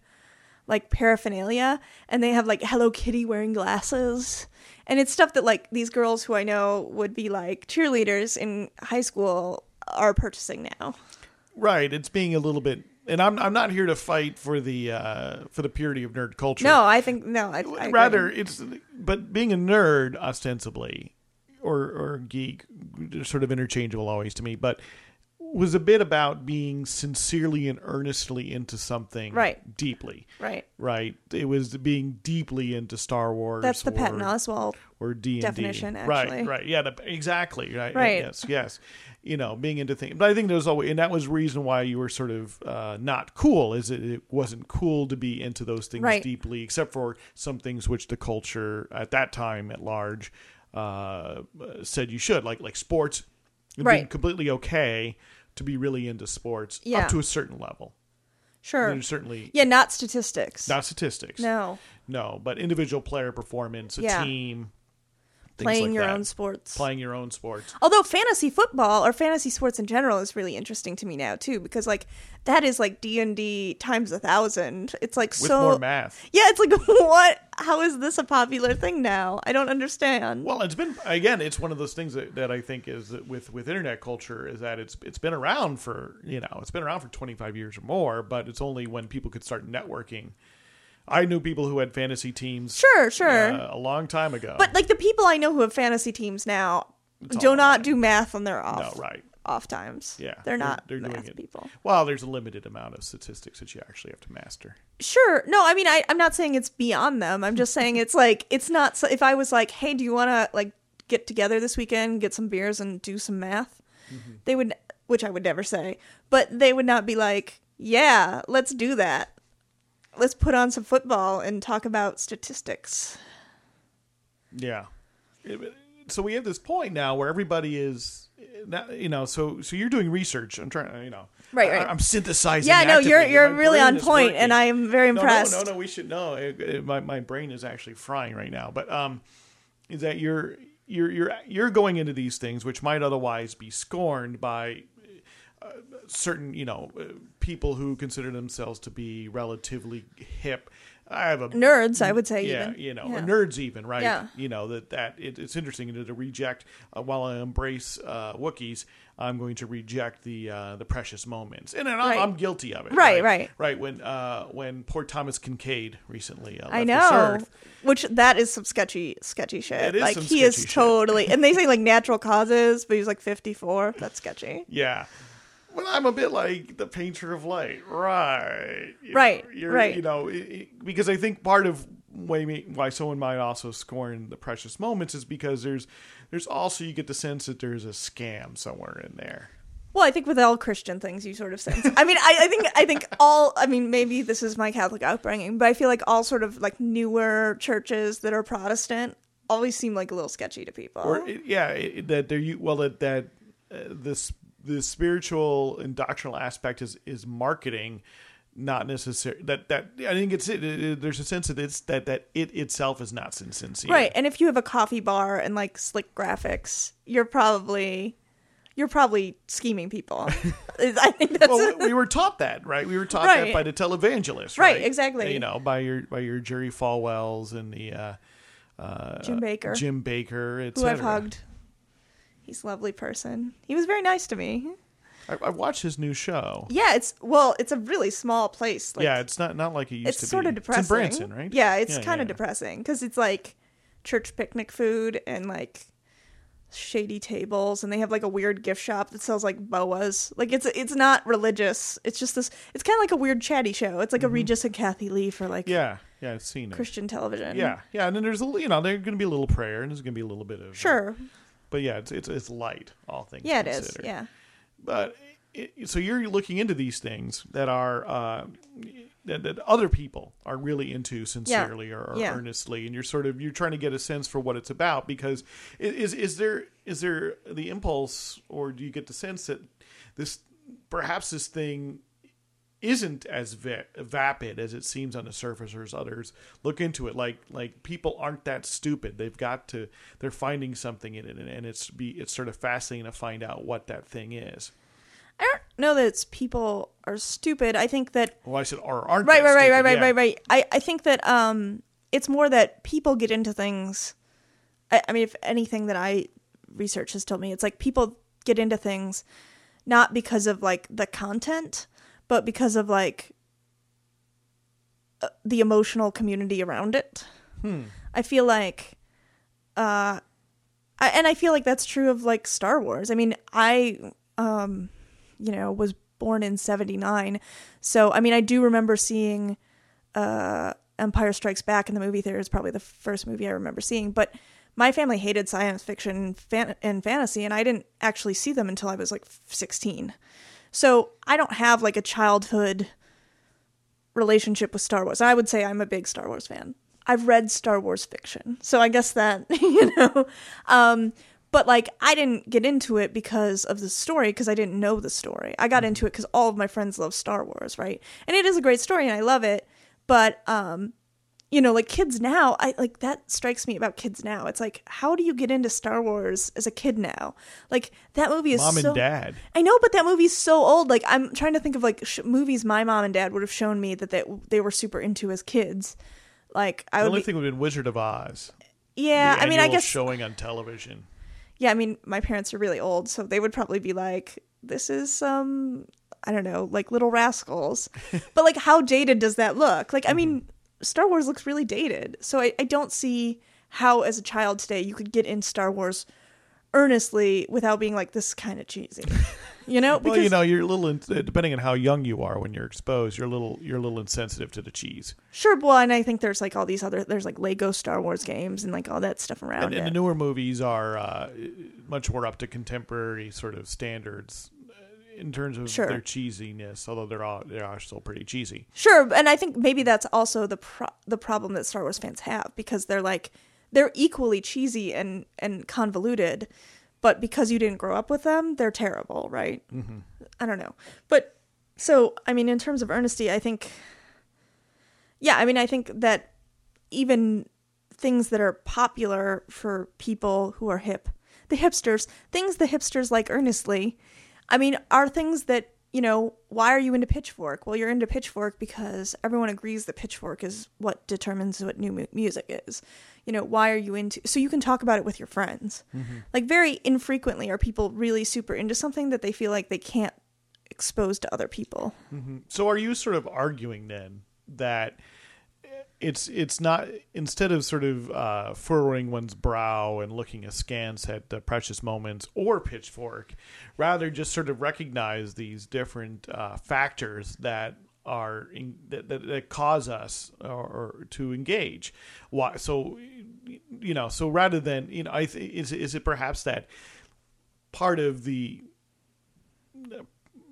like paraphernalia and they have like Hello Kitty wearing glasses. And it's stuff that like these girls who I know would be like cheerleaders in high school are purchasing now. Right, it's being a little bit, and I'm I'm not here to fight for the uh, for the purity of nerd culture. No, I think no, I, I agree. rather it's but being a nerd ostensibly or or geek, sort of interchangeable always to me, but was a bit about being sincerely and earnestly into something Right. deeply. right. Right, it was being deeply into Star Wars. That's the or, Patton Oswalt. or D definition, Right, actually. right, yeah, the, exactly, right, Right. yes, yes. You know, being into things, but I think there was always, and that was reason why you were sort of uh, not cool. Is it, it wasn't cool to be into those things Right. deeply, except for some things which the culture at that time at large uh, said you should, like like sports. Right. completely okay to be really into sports Yeah. up to a certain level. Sure. There's certainly Yeah, not statistics. not statistics. no. No, but individual player performance, a Yeah. team, things Playing like your that. own sports. playing your own sports. Although fantasy football or fantasy sports in general is really interesting to me now too, because like that is like D and D times a thousand. It's like with so more math. yeah. It's like (laughs) what? How is this a popular thing now? I don't understand. Well, it's been again. It's one of those things that, that I think is that with with internet culture is that it's it's been around for you know it's been around for twenty five years or more, but it's only when people could start networking. I knew people who had fantasy teams Sure, sure. uh, a long time ago. but like the people I know who have fantasy teams now It's do not online. do math on their off no, right? Off times. Yeah, they're not They're, doing math it. people. Well, there's a limited amount of statistics that you actually have to master. Sure. No, I mean, I, I'm not saying it's beyond them. I'm just saying it's like, it's not, so if I was like, hey, do you want to like get together this weekend, get some beers and do some math? Mm-hmm. They would, which I would never say, but they would not be like, yeah, let's do that. Let's put on some football and talk about statistics. Yeah. It- So we have this point now where everybody is, you know. So so you're doing research. I'm trying, to, you know. Right, I- right. I'm synthesizing. Yeah, no, you're you're really on point, working. and I'm very impressed. No, no, no. We should know. My my brain is actually frying right now. But um, is that you're you're you're you're going into these things which might otherwise be scorned by uh, certain you know uh, people who consider themselves to be relatively hip. I have a nerds, I would say. yeah, even. you know, Yeah. nerds even, right? Yeah. You know that that it, it's interesting to, to reject. Uh, while I embrace uh, Wookiees, I'm going to reject the uh, the precious moments, and, and I'm, Right. I'm guilty of it. Right, right. right. When uh, when poor Thomas Kinkade recently, uh, I know. Which that is some sketchy, sketchy shit. Like he is shit. totally, and they say like (laughs) natural causes, but he's like fifty four. That's sketchy. Yeah. But I'm a bit like the painter of light, right? You Right, you're, right. You know, because I think part of why why someone might also scorn the precious moments is because there's there's also you get the sense that there's a scam somewhere in there. Well, I think with all Christian things, you sort of sense. I mean, I, I think I think all. I mean, maybe this is my Catholic upbringing, but I feel like all sort of like newer churches that are Protestant always seem like a little sketchy to people. Or yeah, it, that there you well that that uh, this the spiritual and doctrinal aspect is is marketing not necessary that that I think it's it, it- there's a sense that it's that that it itself is not sin- sincere. Right, and if you have a coffee bar and like slick graphics, you're probably you're probably scheming people. (laughs) I think that's well, we were taught that, right? We were taught Right. that by the televangelists, Right, right? exactly. You know, by your by your Jerry Falwells and the uh, uh, Jim Bakker, Jim Bakker, who I've hugged. He's a lovely person. He was very nice to me. I, I watched his new show. Yeah, it's well, it's a really small place. Like, yeah, it's not not like it used it's to sort be. of depressing. It's in Branson, right? Yeah, it's Yeah, kind of yeah. depressing because it's like church picnic food and like shady tables, and they have like a weird gift shop that sells like boas. Like it's it's not religious. It's just this. It's kind of like a weird chatty show. It's like a Regis and Kathie Lee for like Mm-hmm. Yeah, yeah, I've seen it. Christian television. Yeah, yeah, and then there's a you know there's going to be a little prayer and there's going to be a little bit of sure. But yeah, it's it's it's light, all things. Yeah, it is. Yeah. but it, so you're looking into these things that are uh, that, that other people are really into sincerely or, or Yeah. earnestly, and you're sort of you're trying to get a sense for what it's about. Because is is there is there the impulse, or do you get the sense that this perhaps this thing isn't as va- vapid as it seems on the surface or as others look into it like like people aren't that stupid they've got to they're finding something in it and, and it's be it's sort of fascinating to find out what that thing is I don't know that it's people are stupid. I think that well i said or aren't right, right, right, right, right, right, right. I, I think that um, it's more that people get into things. I, I mean, if anything that I research has told me, it's like people get into things not because of like the content, but because of like uh, the emotional community around it. I feel like, uh, I, and I feel like that's true of like Star Wars. I mean, I, um, you know, was born in '79, so I mean, I do remember seeing uh, Empire Strikes Back in the movie theater. Is probably the first movie I remember seeing, but my family hated science fiction and, fan- and fantasy, and I didn't actually see them until I was like 16. So I don't have like a childhood relationship with Star Wars. I would say I'm a big Star Wars fan. I've read Star Wars fiction, so I guess that (laughs) you know. Um, but like, I didn't get into it because of the story, because I didn't know the story. I got into it because all of my friends love Star Wars, right? And it is a great story, and I love it. But um, you know, like kids now, I like that strikes me about kids now. It's like, how do you get into Star Wars as a kid now? Like that movie is so mom so and dad I know, but that movie's so old. Like I'm trying to think of like sh- movies my mom and dad would have shown me that they they were super into as kids. Like I the would only be, thing would have been wizard of oz yeah. I mean, I guess showing on television yeah. I mean, my parents are really old, so they would probably be like, "This is um, I don't know, like Little Rascals." (laughs) but like, how dated does that look? Like, I mean, Star Wars looks really dated, so I, I don't see how, as a child today, you could get in Star Wars earnestly without being like, "This is kind of cheesy," you know? (laughs) well you know you're a little in, depending on how young you are when you're exposed you're a little you're a little insensitive to the cheese. Sure, well, and I think there's like all these other there's like Lego Star Wars games and like all that stuff around and, and the newer movies are uh, much more up to contemporary sort of standards in terms of Sure. their cheesiness although they're all they are still pretty cheesy sure, and I think maybe that's also the pro- the problem that Star Wars fans have because they're like they're equally cheesy and and convoluted, but because you didn't grow up with them, they're terrible, right? Mm-hmm. I don't know, but so I mean, in terms of earnesty, I think, yeah, I mean, I think that even things that are popular for people who are hip, the hipsters, things the hipsters like earnestly, I mean, are things that you know, why are you into Pitchfork? Well, you're into Pitchfork because everyone agrees that Pitchfork is what determines what new mu- music is. You know, why are you into? So you can talk about it with your friends. Mm-hmm. Like very infrequently are people really super into something that they feel like they can't expose to other people. Mm-hmm. So are you sort of arguing then that it's it's not instead of sort of uh, furrowing one's brow and looking askance at the precious moments or pitchfork, rather just sort of recognize these different uh, factors that are in, that, that, that cause us or, or to engage. Why? So you know, so rather than you know, I th- is is it perhaps that part of the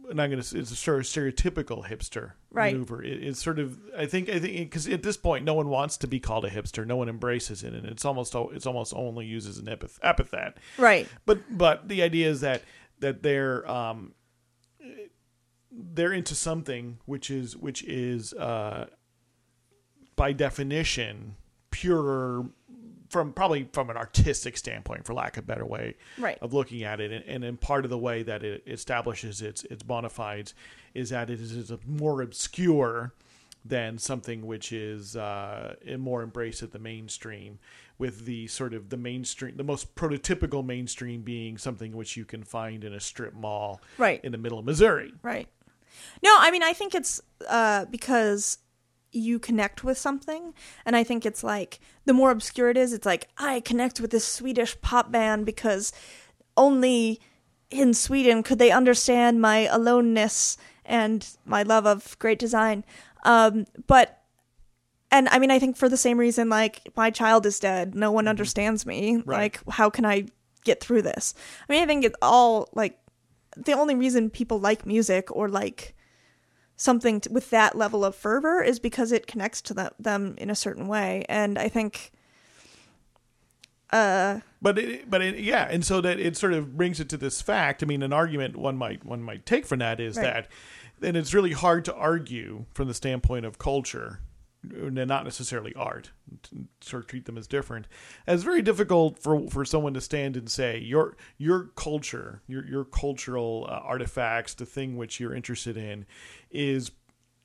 and I'm going to it's a sort of stereotypical hipster Right. maneuver. It, it's sort of I think I think because at this point no one wants to be called a hipster, no one embraces it, and it's almost it's almost only used as an epith- epithet. Right. But but the idea is that that they're um they're into something which is which is uh by definition purer from probably from an artistic standpoint for lack of a better way Right. of looking at it and, and part of the way that it establishes its its bona fides is that it is more obscure than something which is uh, more embraced at the mainstream with the sort of the mainstream the most prototypical mainstream being something which you can find in a strip mall Right. in the middle of missouri Right. No, I mean, I think it's uh, because you connect with something. And I think it's like the more obscure it is, it's like, I connect with this Swedish pop band because only in Sweden could they understand my aloneness and my love of great design. Um, but and I mean, I think for the same reason, like my child is dead, no one understands me. Right. Like, how can I get through this? I mean, I think it's all like the only reason people like music or like something t- with that level of fervor is because it connects to them, them in a certain way. And I think, uh, but it, but it, yeah, and so that it sort of brings it to this fact. I mean, an argument one might one might take from that is Right. that, and it's really hard to argue from the standpoint of culture, and not necessarily art. to Sort of treat them as different. It's very difficult for for someone to stand and say your your culture, your your cultural uh, artifacts, the thing which you're interested in, is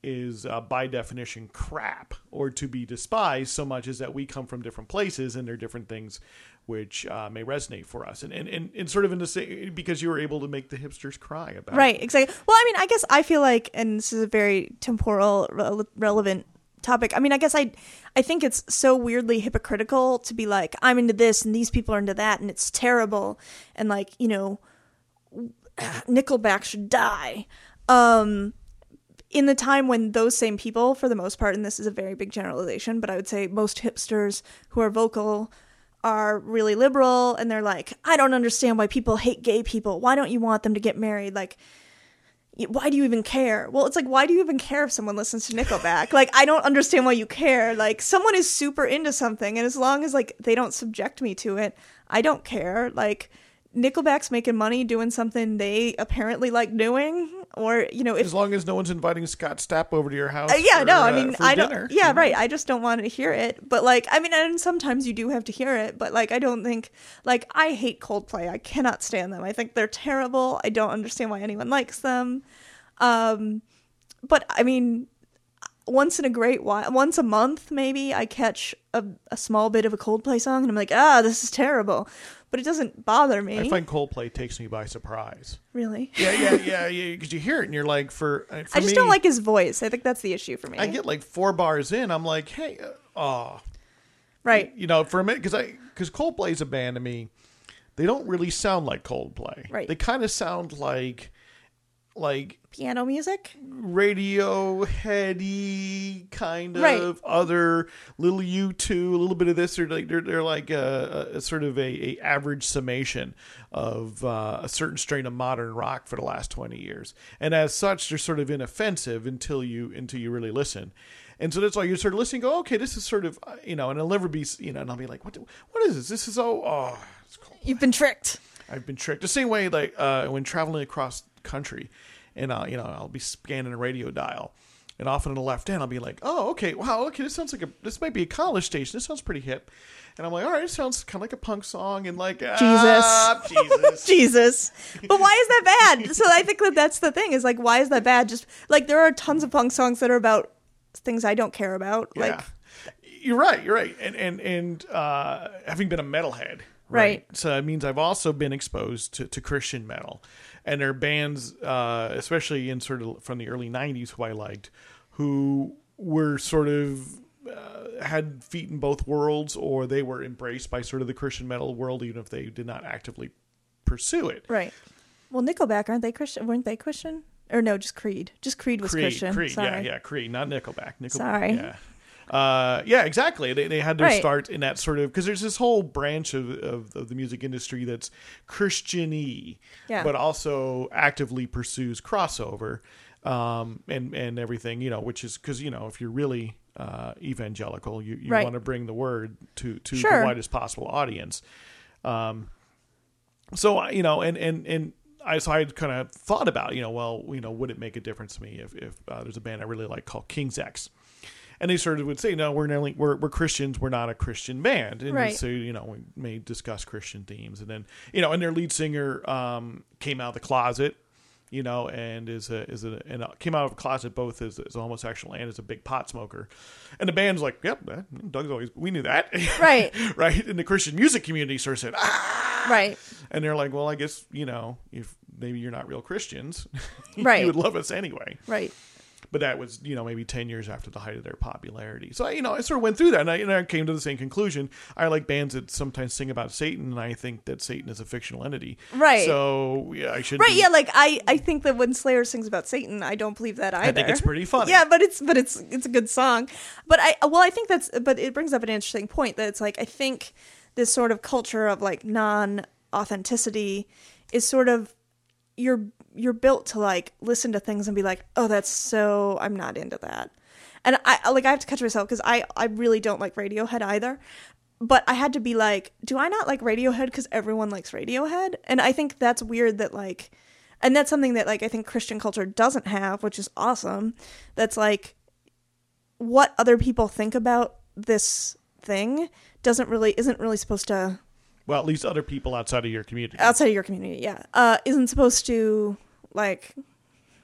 is uh, by definition crap or to be despised so much as that we come from different places and there are different things which uh, may resonate for us and, and, and, and sort of in the same because you were able to make the hipsters cry about right, exactly. Well, I mean, I guess I feel like, and this is a very temporal, rele- relevant topic. I mean, I guess I, I think it's so weirdly hypocritical to be like, I'm into this and these people are into that and it's terrible. And like, you know, (sighs) Nickelback should die. Um, in the time when those same people, for the most part, and this is a very big generalization, but I would say most hipsters who are vocal are really liberal and they're like, I don't understand why people hate gay people. Why don't you want them to get married? Like, why do you even care? Well, it's like, why do you even care if someone listens to Nickelback? like, I don't understand why you care. Like, someone is super into something, and as long as like they don't subject me to it, I don't care. Like, Nickelback's making money doing something they apparently like doing, or you know, if as long as no one's inviting Scott Stapp over to your house uh, yeah, for, no, I uh, mean, for I don't. Yeah, you know? right. I just don't want to hear it. But like, I mean, and sometimes you do have to hear it. But like, I don't think like I hate Coldplay. I cannot stand them. I think they're terrible. I don't understand why anyone likes them. Um, but I mean, once in a great while, once a month maybe, I catch a, a small bit of a Coldplay song, and I'm like, ah, this is terrible. But it doesn't bother me. I find Coldplay takes me by surprise. really. Yeah, yeah, (laughs) yeah, yeah. Because you hear it and you're like, for, uh, for I just me, don't like his voice. I think that's the issue for me. I get like four bars in, I'm like, hey, uh, oh, right. you know, for a minute, because I because Coldplay's a band to me, they don't really sound like Coldplay. Right. They kind of sound like like Piano music. radio heady kind of Right. other little U two, a little bit of this. They're like they're, they're like a, a, sort of a, a average summation of uh, a certain strain of modern rock for the last twenty years, and as such, they're sort of inoffensive until you until you really listen. And so that's why you're sort of listening. Go, okay, this is sort of uh, you know, and I'll never be you know, and I'll be like, what? do- What is this? This is oh, oh, it's cool. You've been tricked. I've been tricked. The same way, like uh, when traveling across country, and uh, you know, I'll be scanning a radio dial, and often on the left end, I'll be like, "Oh, okay, wow, okay, this sounds like a this might be a college station. This sounds pretty hip." And I'm like, "All right, it sounds kind of like a punk song." And like, ah, Jesus, Jesus. (laughs) But why is that bad? (laughs) So I think that that's the thing is like, why is that bad? Just like there are tons of punk songs that are about things I don't care about. Like, yeah. You're right. You're right. And and and uh, having been a metalhead, Right. So it means I've also been exposed to, to Christian metal, and there are bands, uh, especially in sort of from the early '90s, who I liked, who were sort of uh, had feet in both worlds, or they were embraced by sort of the Christian metal world, even if they did not actively pursue it. right. Well, Nickelback aren't they Christian? Weren't they Christian? Or no, just Creed. Just Creed was Creed, Christian. Creed, Sorry. yeah, yeah, Creed, not Nickelback. Nickelback, Sorry. yeah. Uh, yeah, exactly. They, they had their Right. start in that sort of because there's this whole branch of, of, of the music industry that's Christian-y, Yeah. but also actively pursues crossover um, and and everything. You know, which is because you know if you're really uh, evangelical, you, you Right. want to bring the word to to Sure. the widest possible audience. Um, so you know, and and and I so I kind of thought about you know, well, you know, would it make a difference to me if if uh, there's a band I really like called King's X, and they sort of would say, no, we're not, we're we're Christians, we're not a Christian band, and Right. so you know, we may discuss Christian themes, and then you know, and their lead singer um, came out of the closet. You know, and is a is a and came out of the closet both as, as a homosexual and as a big pot smoker, and the band's like, yep, Doug's always we knew that, (laughs) Right. right? And the Christian music community sort of said, ah, Right. and they're like, well, I guess, you know, if maybe you're not real Christians, (laughs) Right. you would love us anyway. Right. But that was, you know, maybe 10 years after the height of their popularity. So, you know, I sort of went through that and I, and I came to the same conclusion. I like bands that sometimes sing about Satan, and I think that Satan is a fictional entity. Right. So, yeah, I should. Right, be- yeah, like I, I think that when Slayer sings about Satan, I don't believe that either. I think it's pretty funny. Yeah, but it's but it's it's a good song. But I well, I think that's but it brings up an interesting point that it's like I think this sort of culture of like non authenticity is sort of you're you're built to like listen to things and be like, oh, that's so I'm not into that. And I like I have to catch myself because I I really don't like Radiohead either. But I had to be like, do I not like Radiohead because everyone likes Radiohead? And I think that's weird that like, and that's something that like I think Christian culture doesn't have, which is awesome. That's like what other people think about this thing doesn't really isn't really supposed to Well, at least other people outside of your community. outside of your community, yeah, uh, isn't supposed to like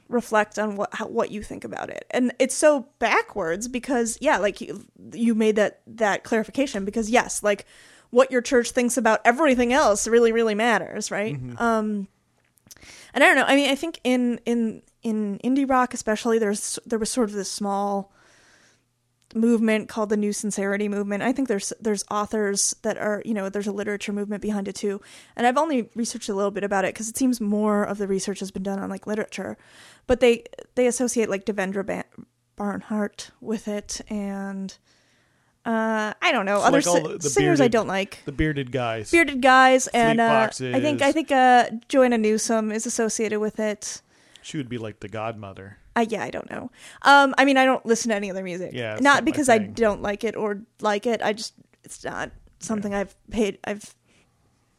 reflect on what how, what you think about it, and it's so backwards because yeah, like you, you made that that clarification because yes, like what your church thinks about everything else really really matters, right? Um, and I don't know. I mean, I think in in in indie rock especially, there's there was sort of this small movement called the New Sincerity movement. I think there's there's authors that are you know there's a literature movement behind it too, and I've only researched a little bit about it because it seems more of the research has been done on like literature, but they they associate like Devendra ba- Barnhart with it and. Uh, I don't know So, other like si- the- the singers I don't like the bearded guys. bearded guys and uh, I think I think uh, Joanna Newsom is associated with it. She would be like the godmother. Uh, yeah, I don't know. Um, I mean, I don't listen to any other music. Yeah, not not because I don't like it or like it. I just it's not something I've paid. I've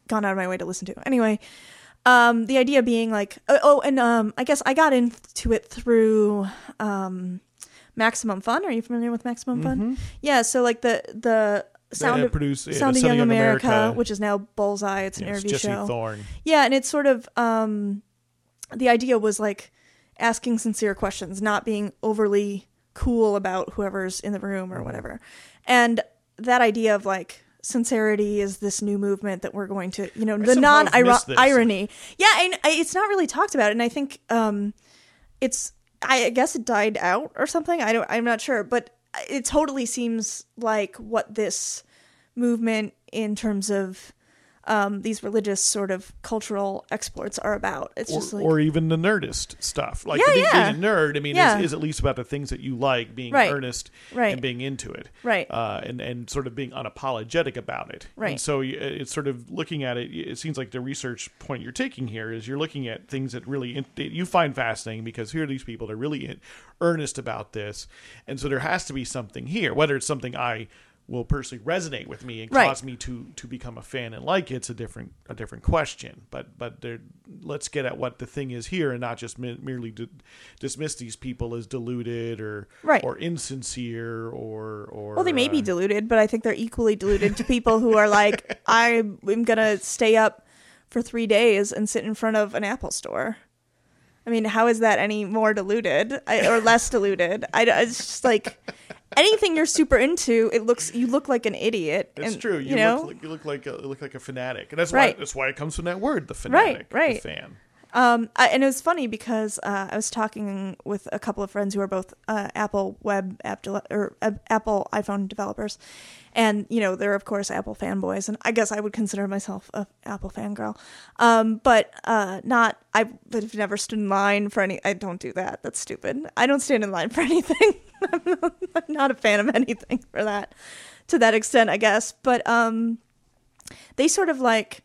gone out of my way to listen to. Anyway, um, the idea being like, oh, oh, and um, I guess I got into it through um, Maximum Fun. Are you familiar with Maximum Fun? Yeah. So like the the sound Mm-hmm. Of yeah, Sound of Young America, America. which is now Bullseye. It's an interview Jesse show. Thorne. Yeah, and it's sort of um the idea was like asking sincere questions, not being overly cool about whoever's in the room or whatever. And that idea of like sincerity is this new movement that we're going to, you know, the non have missed this. irony. Yeah, and it's not really talked about and I think um it's I guess it died out or something. I don't I'm not sure, but it totally seems like what this movement in terms of um, these religious sort of cultural exports are about. It's Or, just like or even the nerdist stuff. Like Yeah, being, yeah. being a nerd, I mean, Yeah. is, is at least about the things that you like, being Right. earnest Right. and being into it. Right. Uh, and, and sort of being unapologetic about it. Right. And so it's sort of looking at it, it seems like the research point you're taking here is you're looking at things that really in, that you find fascinating because here are these people that are really in, earnest about this. And so there has to be something here, whether it's something I will personally resonate with me and Right. cause me to to become a fan and like it's a different a different question. But but there, let's get at what the thing is here and not just me- merely d- dismiss these people as deluded or Right. or insincere or or Well, they may be uh, deluded, but I think they're equally deluded to people who are like, (laughs) I'm gonna stay up for three days and sit in front of an Apple store. I mean, how is that any more deluded I, or less deluded? I, it's just like anything you're super into, it looks you look like an idiot. It's and, true. You, You, know, look like, you look like a, you look like a fanatic, and that's Right. why that's why it comes from that word, the fanatic, the right. fan. Um, I, and it was funny because uh, I was talking with a couple of friends who are both uh, Apple web app de- or uh, Apple iPhone developers, and you know they're of course Apple fanboys, and I guess I would consider myself a Apple fangirl, um, but uh, not. I've never stood in line for any. I don't do that. That's stupid. I don't stand in line for (laughs) anything. I'm not, I'm not a fan of anything for that, to that extent, I guess. But um, they sort of like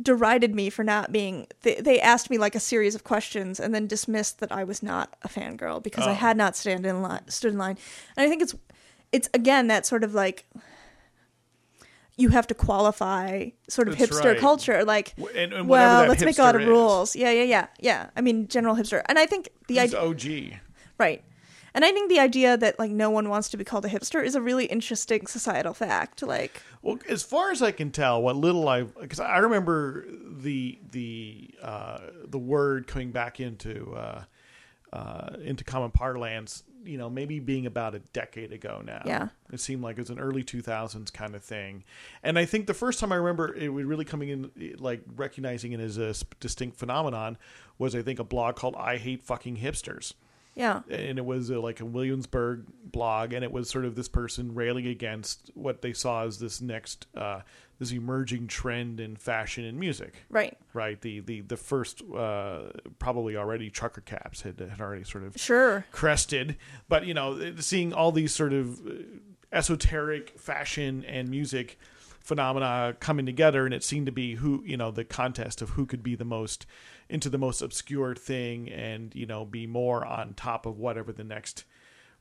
derided me for not being they, they asked me like a series of questions and then dismissed that I was not a fangirl because I Oh. had not stand in line stood in line. And I think it's it's again that sort of like you have to qualify sort of That's hipster right. culture like and- and well that let's make a lot of is. rules yeah yeah yeah yeah i mean general hipster and i think the idea OG? right and i think the idea that like no one wants to be called a hipster is a really interesting societal fact like Well, as far as I can tell, what little I because I remember the the uh, the word coming back into uh, uh, into common parlance, you know, maybe being about a decade ago now. Yeah. it seemed like it was an early two thousands kind of thing, and I think the first time I remember it was really coming in, like recognizing it as a distinct phenomenon, was I think a blog called "I Hate Fucking Hipsters." Yeah. And it was uh, like a Williamsburg blog, and it was sort of this person railing against what they saw as this next, uh, this emerging trend in fashion and music. right. Right, the the the first uh, probably already trucker caps had had already sort of sure. crested, but you know, seeing all these sort of uh, esoteric fashion and music phenomena coming together, and it seemed to be who you know the contest of who could be the most into the most obscure thing, and you know be more on top of whatever the next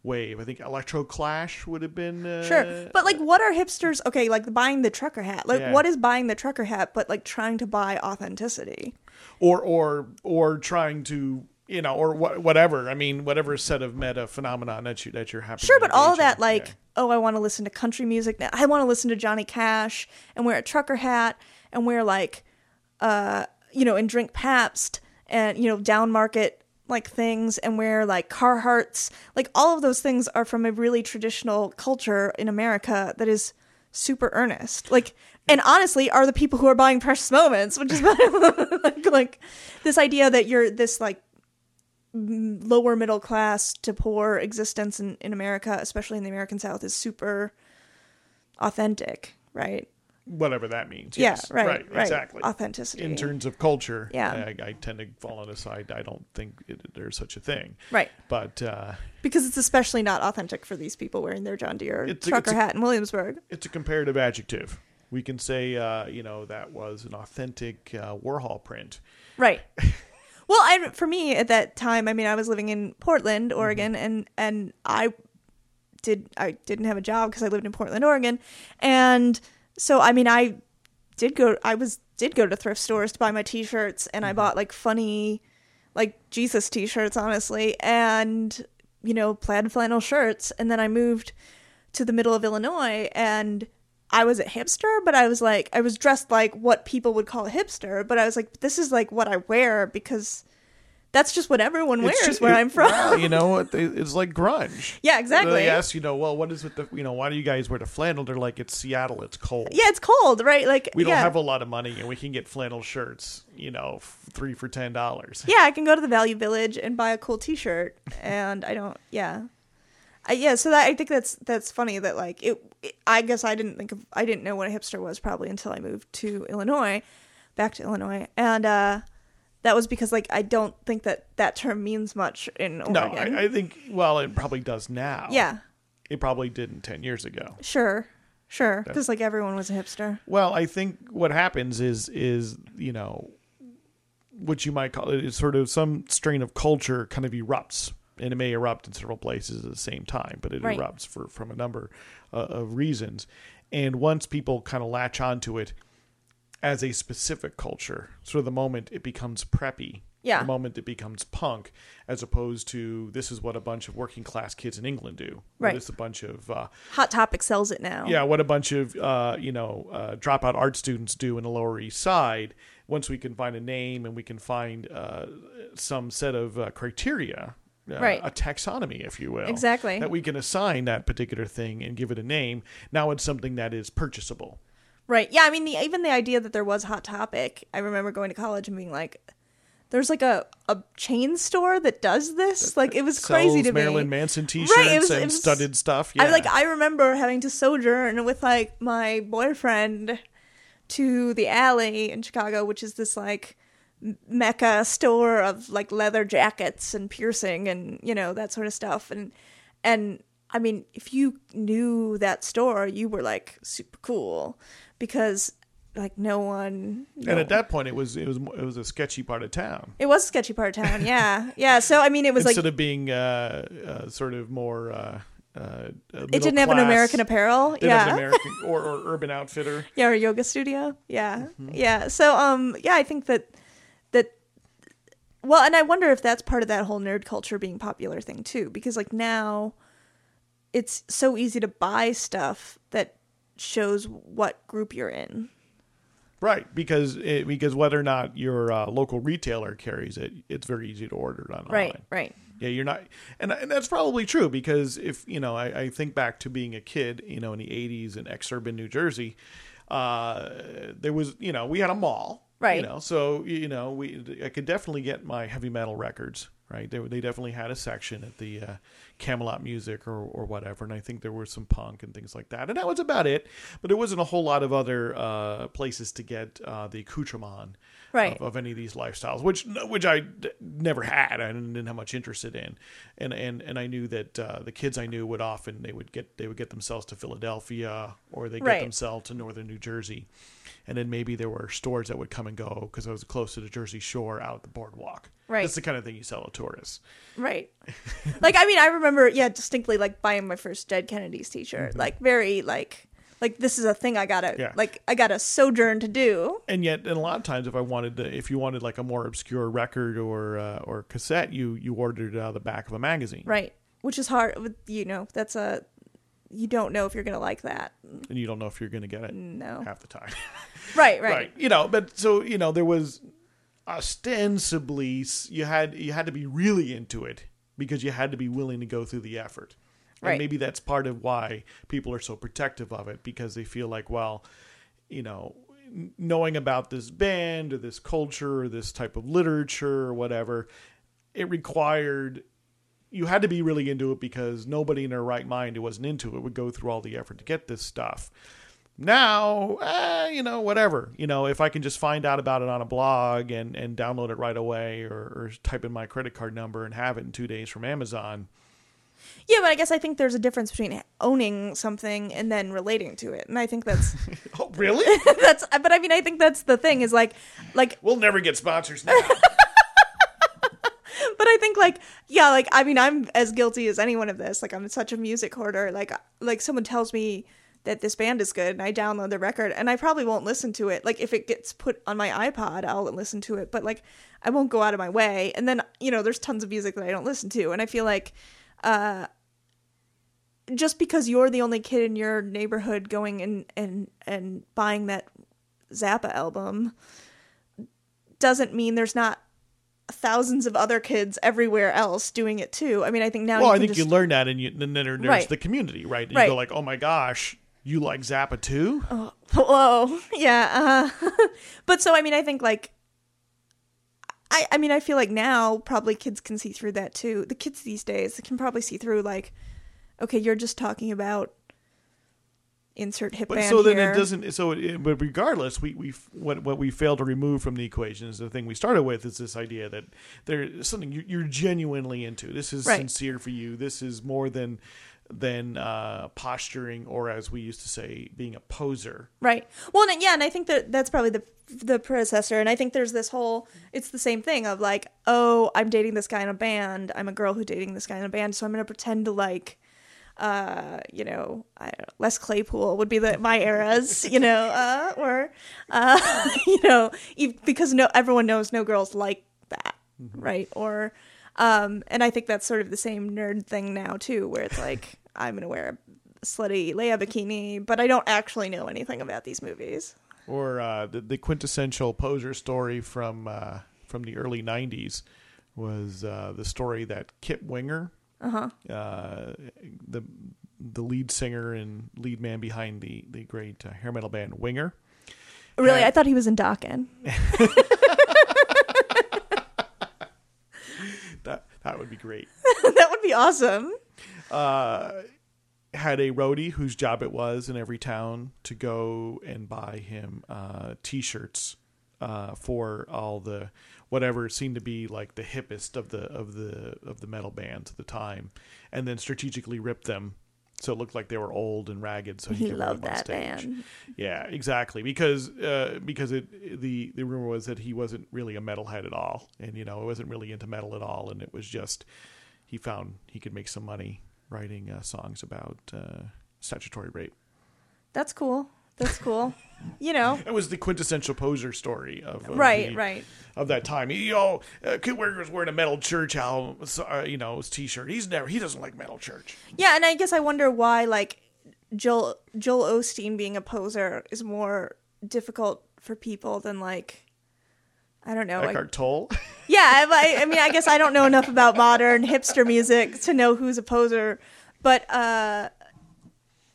wave. I think Electro Clash would have been uh, Sure. But like what are hipsters okay, like buying the trucker hat. Like Yeah. what is buying the trucker hat but like trying to buy authenticity? or or or trying to. You know, or wha- whatever. I mean, whatever set of meta phenomenon that you that you're happy. Sure, but all of that in. like, Yeah. oh, I want to listen to country music now. I want to listen to Johnny Cash and wear a trucker hat and wear like uh, you know, and drink Pabst and you know, down market like things and wear like Carhartts. Like all of those things are from a really traditional culture in America that is super earnest. Like and honestly are the people who are buying precious moments, which is (laughs) like, like this idea that you're this like lower middle class to poor existence in, in America, especially in the American South, is super authentic, right? whatever that means. Yeah, Yes. right, right. exactly. Authenticity. In terms of culture, Yeah. I, I tend to fall on the side. I don't think it, there's such a thing. Right. But uh, Because it's especially not authentic for these people wearing their John Deere It's trucker a- hat in Williamsburg. it's a comparative adjective. We can say, uh, you know, that was an authentic uh, Warhol print. Right. (laughs) well, I for me at that time, I mean, I was living in Portland, mm-hmm. Oregon, and and I did I didn't have a job because I lived in Portland, Oregon, and so I mean, I did go. I was did go to thrift stores to buy my T-shirts, and I mm-hmm. bought like funny, like Jesus T-shirts, honestly, and you know, plaid flannel shirts, and then I moved to the middle of Illinois and I was a hipster, but I was like I was dressed like what people would call a hipster, but I was like this is like what I wear because that's just what everyone wears just- where it- I'm from. you know, (laughs) it's like grunge. yeah, exactly. They ask, you know, well, what is with the, you know, why do you guys wear the flannel? They're like, it's Seattle, it's cold. Yeah, it's cold, right? Like We don't yeah. have a lot of money, and we can get flannel shirts, you know, f- three for ten dollars. yeah, I can go to the Value Village and buy a cool T-shirt, and I don't. Yeah, I, yeah. So that I think that's that's funny that like it. I guess I didn't think of. I didn't know what a hipster was probably until I moved to Illinois, back to Illinois, and uh, that was because like I don't think that that term means much in No, Oregon. I, I think well, it probably does now. yeah, it probably didn't ten years ago. sure, sure, because like everyone was a hipster. Well, I think what happens is is you know what you might call it is sort of some strain of culture kind of erupts and it may erupt in several places at the same time, but it Right. erupts for from a number uh, of reasons. And once people kind of latch onto it as a specific culture, sort of the moment it becomes preppy, Yeah. the moment it becomes punk, as opposed to this is what a bunch of working class kids in England do, Right. This is a bunch of uh, Hot Topic sells it now. yeah, what a bunch of uh, you know uh, dropout art students do in the Lower East Side. Once we can find a name and we can find uh, some set of uh, criteria, uh, Right. a taxonomy, if you will, Exactly. that we can assign that particular thing and give it a name. Now it's something that is purchasable. Right. Yeah. I mean, the, even the idea that there was Hot Topic, I remember going to college and being like, "There's like a, a chain store that does this." Like it was crazy to Marilyn me. Manson T-shirts Right, was- and was- studded stuff. Yeah, I like. I remember having to sojourn with like my boyfriend to the alley in Chicago, which is this like mecca store of like leather jackets and piercing and you know that sort of stuff and and I mean if you knew that store you were like super cool because like no one and at that point, it was it was it was a sketchy part of town. it was a sketchy part of town yeah yeah so I mean it was like Instead like of being uh, uh, sort of more. Uh, uh, it didn't have an American apparel yeah an American or, or Urban Outfitter. (laughs) yeah or yoga studio yeah Mm-hmm. yeah so um yeah i think that well and i wonder if that's part of that whole nerd culture being popular thing too because like now it's so easy to buy stuff that shows what group you're in Right, because it, because whether or not your uh, local retailer carries it, it's very easy to order it online. right right Yeah, you're not, and and that's probably true because if you know, I, I think back to being a kid, you know, in the '80s in exurban New Jersey, uh, there was, you know, we had a mall, Right. You know, so you know, we I could definitely get my heavy metal records. Right, they they definitely had a section at the uh, Camelot Music or or whatever, and I think there were some punk and things like that, and that was about it. But there wasn't a whole lot of other uh, places to get uh, the accoutrement Right. of, of any of these lifestyles, which which I d- never had. I didn't, didn't have much interest in, and and and I knew that uh, the kids I knew would often they would get they would get themselves to Philadelphia or they get Right. themselves to northern New Jersey, and then maybe there were stores that would come and go because I was close to the Jersey Shore out the boardwalk. Right. that's the kind of thing you sell to tourists. right (laughs) like i mean i remember yeah distinctly like buying my first dead kennedys t-shirt like very like like this is a thing i gotta Yeah. like i gotta sojourn to do And yet, and a lot of times, if I wanted to, if you wanted like a more obscure record or uh, or cassette, you you ordered it out of the back of a magazine, Right. Which is hard. You know, that's a. You don't know if you're to like that. and you don't know if you're to get it No. half the time. (laughs) Right, right. right you know but so you know there was ostensibly you had you had to be really into it because you had to be willing to go through the effort and maybe that's part of why people are so protective of it because they feel like well you know knowing about this band or this culture or this type of literature or whatever it required you had to be really into it because nobody in their right mind who wasn't into it would go through all the effort to get this stuff. Now eh, you know whatever. You know if i can just find out about it on a blog and and download it right away or, or type in my credit card number and have it in two days from amazon Yeah, but I guess I think there's a difference between owning something and then relating to it. And I think that's (laughs) oh really (laughs) that's but I mean I think that's the thing is like like we'll never get sponsors now (laughs) but I think like yeah, like I mean I'm as guilty as anyone of this. Like I'm such a music hoarder. Like like someone tells me that this band is good and I download the record and I probably won't listen to it. Like if it gets put on my iPod, I'll listen to it, but like I won't go out of my way. And then, you know, there's tons of music that I don't listen to and I feel like uh just because you're the only kid in your neighborhood going and and and buying that Zappa album doesn't mean there's not thousands of other kids everywhere else doing it too. I mean, I think now well i think just, you learn that and, you, and then there- there's Right. the community right and Right. you go like oh my gosh you like zappa too (laughs) Hello. Yeah. Uh, (laughs) but so I mean, I think like. I, I mean, I feel like now probably kids can see through that too. The kids these days can probably see through like, okay, you're just talking about insert hip But so then here. it doesn't. So it, but regardless, we we what what we fail to remove from the equation is the thing we started with is this idea that there's something you, you're genuinely into. This is Right. sincere for you. This is more than than uh, posturing or, as we used to say, being a poser. Right. Well, and, yeah, and I think that that's probably the the predecessor. And I think there's this whole it's the same thing of like, oh, I'm dating this guy in a band. I'm a girl who's dating this guy in a band, so I'm gonna pretend to like. Uh, you know, know, Les Claypool would be the my eras, you know, uh, or, uh, (laughs) you know, because no, everyone knows no girls like that, right? Or, um, and I think that's sort of the same nerd thing now too, where it's like (laughs) I'm gonna wear a slutty Leia bikini, but I don't actually know anything about these movies. Or uh, the, the quintessential poser story from uh, from the early '90s was uh, the story that Kip Winger, uh-huh. the the lead singer and lead man behind the the great uh, hair metal band Winger. Really, Uh, I thought he was in Dokken. (laughs) That that would be great. (laughs) that would be awesome. Uh, had a roadie whose job it was in every town to go and buy him uh, t-shirts uh, for all the whatever seemed to be like the hippest of the of the of the metal bands at the time, and then strategically rip them so it looked like they were old and ragged. So (laughs) he, He loved that stage. band. Yeah, exactly. Because uh, because it the the rumor was that he wasn't really a metalhead at all, and you know, it wasn't really into metal at all, and it was just he found he could make some money writing uh, songs about uh, statutory rape. That's cool. That's cool. you know, It was the quintessential poser story of, of right, the- right. of that time. You know, uh, Kid wearing a metal church album, uh, you know, his T-shirt. He's never he doesn't like metal church. Yeah, and I guess I wonder why like Joel Joel Osteen being a poser is more difficult for people than like I don't know. Like, Eckhart Tolle. (laughs) yeah, I, I mean, I guess I don't know enough about modern hipster music to know who's a poser, but uh,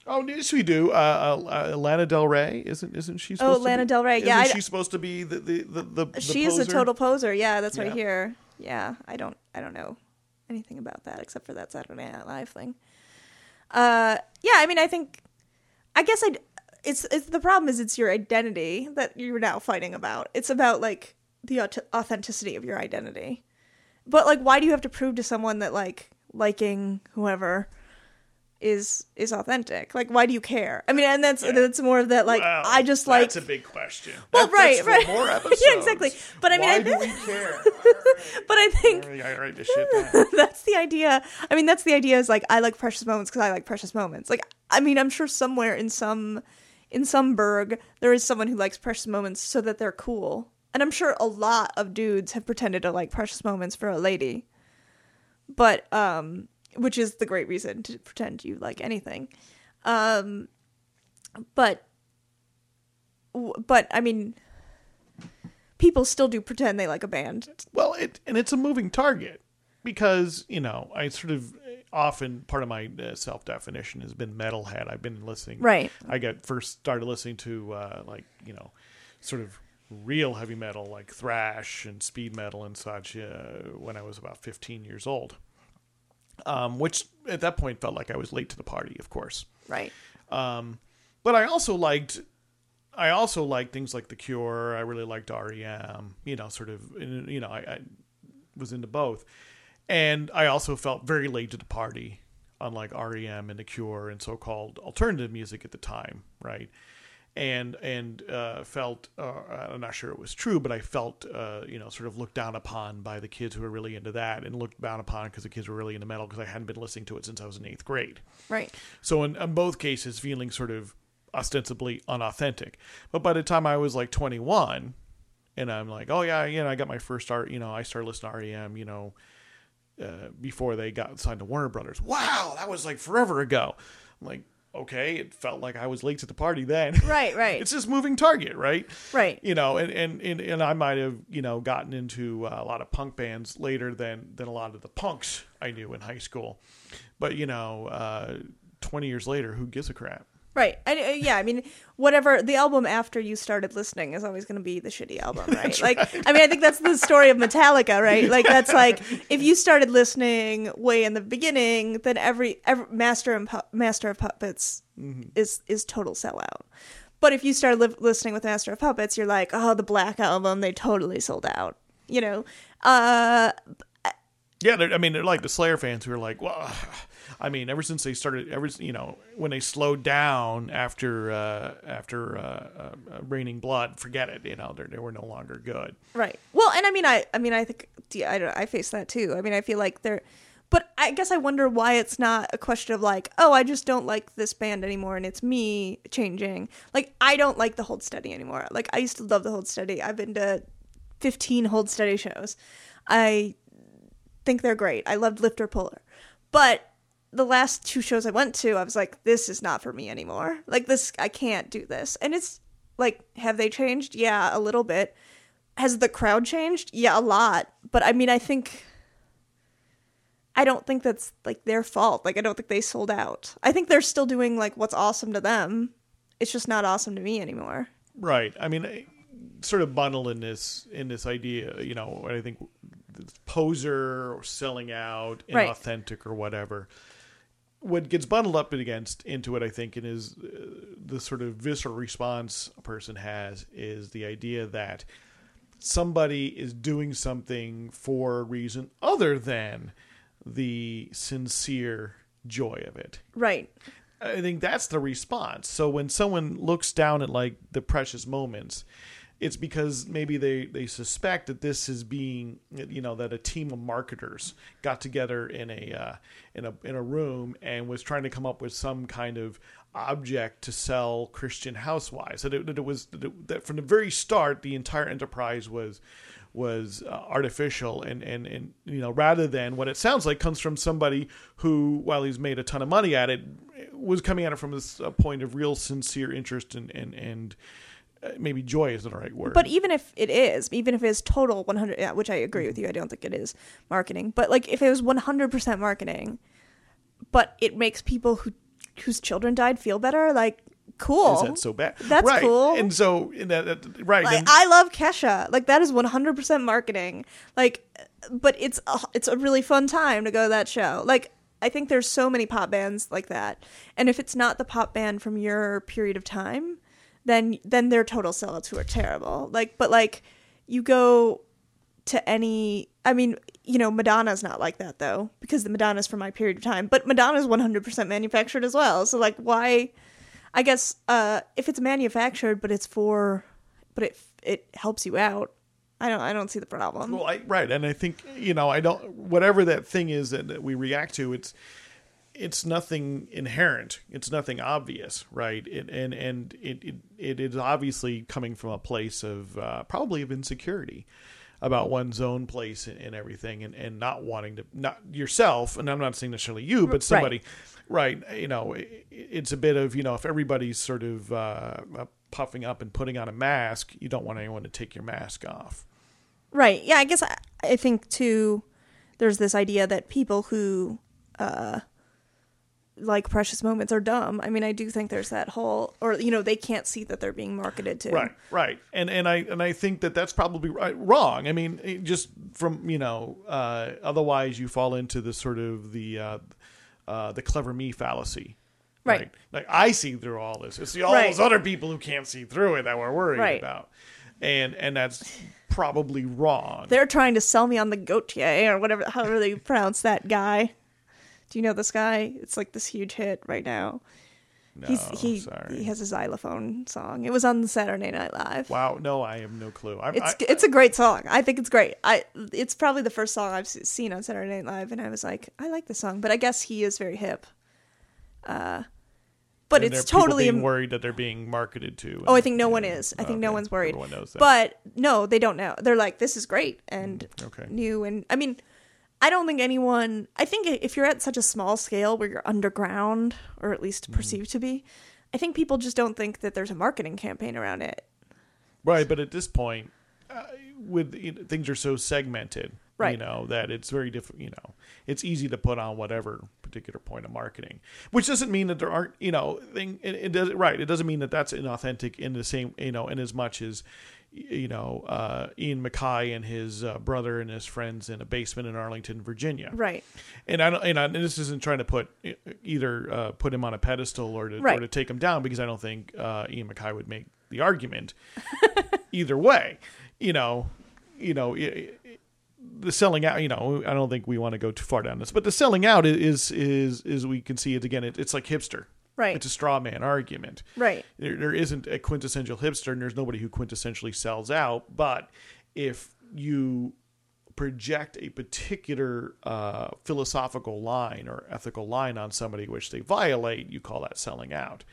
Oh, yes, we do. Uh, uh, uh, Lana Del Rey isn't isn't she? Supposed Oh, Lana to be, Del Rey, yeah, Isn't I- she supposed to be the the the, the, she is a total poser. Yeah, that's right Yeah. here. Yeah, I don't, I don't know anything about that except for that Saturday Night Live thing. Uh, yeah, I mean, I think, I guess I, it's, it's the problem is it's your identity that you're now fighting about. It's about like the aut- authenticity of your identity. But like, why do you have to prove to someone that like liking whoever is is authentic? Like, why do you care? I mean, and that's that's more of that. Like, Well, I just like that's a big question. Well, That- right, right. More (laughs) Yeah, exactly. But I mean, why I- do we care? (laughs) (laughs) but I think I write this shit that's the idea. I mean, that's the idea is like I like precious moments because I like precious moments. Like, I mean, I'm sure somewhere in some in some burg there is someone who likes precious moments so that they're cool. And I'm sure a lot of dudes have pretended to like precious moments for a lady. But um which is the great reason to pretend you like anything. Um but but I mean people still do pretend they like a band. Well, it and it's a moving target because you know I sort of often part of my uh, self definition has been metalhead. I've been listening. Right. I got first started listening to uh, like you know sort of real heavy metal like thrash and speed metal and such uh, when I was about 15 years old. Um, which at that point felt like I was late to the party, of course. Right. Um, but I also liked, I also liked things like The Cure. I really liked REM. You know, sort of, you know, I, I was into both, and I also felt very late to the party, unlike REM and The Cure and so-called alternative music at the time, right? And and uh, felt uh, I'm not sure it was true, but I felt uh, you know sort of looked down upon by the kids who were really into that, and looked down upon because the kids were really into metal because I hadn't been listening to it since I was in eighth grade. Right. So in, in both cases, feeling sort of ostensibly unauthentic. But by the time I was like 21, and I'm like, oh yeah, you know, I got my first art. You know, I started listening to REM. You know, uh, before they got signed to Warner Brothers. Wow, that was like forever ago. I'm like, okay, it felt like I was late to the party then. (laughs) Right, right. it's this moving target, right? Right. You know, and and and, and I might have you know gotten into uh, a lot of punk bands later than than a lot of the punks I knew in high school. But you know, uh, 20 years later, who gives a crap? Right. And, uh, yeah, I mean, whatever the album after you started listening is always going to be the shitty album, right? like, I mean, I think that's the story of Metallica, right? (laughs) Like, that's like if you started listening way in the beginning, then every, every Master and Pu- Master of Puppets is is total sellout. But if you start li- listening with Master of Puppets, you're like, oh, the Black album, they totally sold out. You know, uh, Yeah, I mean, they're like the Slayer fans who are like, well, I mean, ever since they started, ever you know, when they slowed down after uh, after uh, uh, Raining Blood, forget it. You know, they were no longer good. Right. Well, and I mean, I, I mean, I think yeah, I, don't- I face that too. I mean, I feel like they're, but I guess I wonder why it's not a question of like, oh, I just don't like this band anymore, and it's me changing. Like, I don't like the Hold Steady anymore. Like, I used to love the Hold Steady. I've been to fifteen Hold Steady shows. I think they're great. I loved Lifter Puller, but the last two shows I went to, I was like, this is not for me anymore. Like this, I can't do this. And it's like, have they changed? Yeah, a little bit. Has the crowd changed? Yeah, a lot. But I mean, I think I don't think that's like their fault. Like I don't think they sold out. I think they're still doing like what's awesome to them. It's just not awesome to me anymore. Right. I mean, I- sort of bundle in this in this idea. You know, I think poser or selling out, Right. inauthentic or whatever. What gets bundled up against into it, I think, and is uh, the sort of visceral response a person has is the idea that somebody is doing something for a reason other than the sincere joy of it. Right. I think that's the response. So when someone looks down at like the precious moments, it's because maybe they they suspect that this is being you know that a team of marketers got together in a uh, in a in a room and was trying to come up with some kind of object to sell Christian housewives. That it, that it was that, it- that from the very start the entire enterprise was was uh, artificial and, and and you know rather than what it sounds like comes from somebody who while he's made a ton of money at it was coming at it from this uh, point of real sincere interest and and and Uh, maybe joy isn't the right word But even if it is, even if it is total 100, yeah, which I agree with you, I don't think it is marketing. But like if it was 100% marketing, but it makes people who whose children died feel better, like cool. is that so bad That's right cool. and so and that, that right Like, and- I love Kesha. Like that is 100% marketing. Like but it's a, it's a really fun time to go to that show. Like I think there's so many pop bands like that. And if it's not the pop band from your period of time, then then they're total sellouts who are terrible. Like but like you go to any I mean, you know, Madonna's not like that though because the Madonna's from my period of time, but Madonna's 100% manufactured as well. So like why I guess uh if it's manufactured but it's for but it it helps you out. I don't I don't see the problem. Well, I, right, and I think you know, I don't. Whatever that thing is that, that we react to, it's it's nothing inherent. It's nothing obvious, right? It, and and it, it it is obviously coming from a place of uh, probably of insecurity about one's own place and, and everything, and, and not wanting to not yourself. And I'm not saying necessarily you, but somebody, right? You know, it, it's a bit of you know, if everybody's sort of uh, puffing up and putting on a mask, you don't want anyone to take your mask off. Right. Yeah, I guess I, I think too there's this idea that people who uh like precious moments are dumb. I mean, I do think there's that whole or you know, they can't see that they're being marketed to. Right, right, and and I and I think that that's probably right, wrong. I mean, just from you know, uh, otherwise you fall into the sort of the uh, uh, the clever me fallacy. Right. Like I see through all this. It's the, all Right. those other people who can't see through it that we're worried Right. about, and and that's probably wrong. They're trying to sell me on the Gotye or whatever however they (laughs) pronounce that guy. Do you know this guy? It's like this huge hit right now. no, He's he sorry. he has a xylophone song. It was on Saturday Night Live. wow, no, I have no clue. I'm, It's I, it's a great song. I think it's great. I it's probably the first song I've s- seen on Saturday Night Live, and I was like, I like this song, but I guess he is very hip. Uh, but and it's there are people totally. being im- worried that they're being marketed to. oh, I think no one is. I think no one's worried. Everyone knows that. But no, they don't know. They're like, this is great and okay. new, and I mean, I don't think anyone. I think if you're at such a small scale where you're underground, or at Mm-hmm. least perceived to be, I think people just don't think that there's a marketing campaign around it. Right, but at this point, uh, with you know, things are so segmented, right. you know, that it's very different. You know, it's easy to put on whatever particular point of marketing, which doesn't mean that there aren't, you know, thing. It, it does right. It doesn't mean that that's inauthentic in the same, you know, in as much as. You know, uh, Ian MacKaye and his uh, brother and his friends in a basement in Arlington, Virginia. Right. And I don't, and, I, and this isn't trying to put either uh, put him on a pedestal or to or to take him down because I don't think uh, Ian MacKaye would make the argument (laughs) either way. You know, you know, i- i- the selling out. You know, I don't think we want to go too far down this, but the selling out is is is we can see it again. It, it's like hipster. Right. It's a straw man argument. Right. There, there isn't a quintessential hipster, and there's nobody who quintessentially sells out. But if you project a particular uh, philosophical line or ethical line on somebody which they violate, you call that selling out.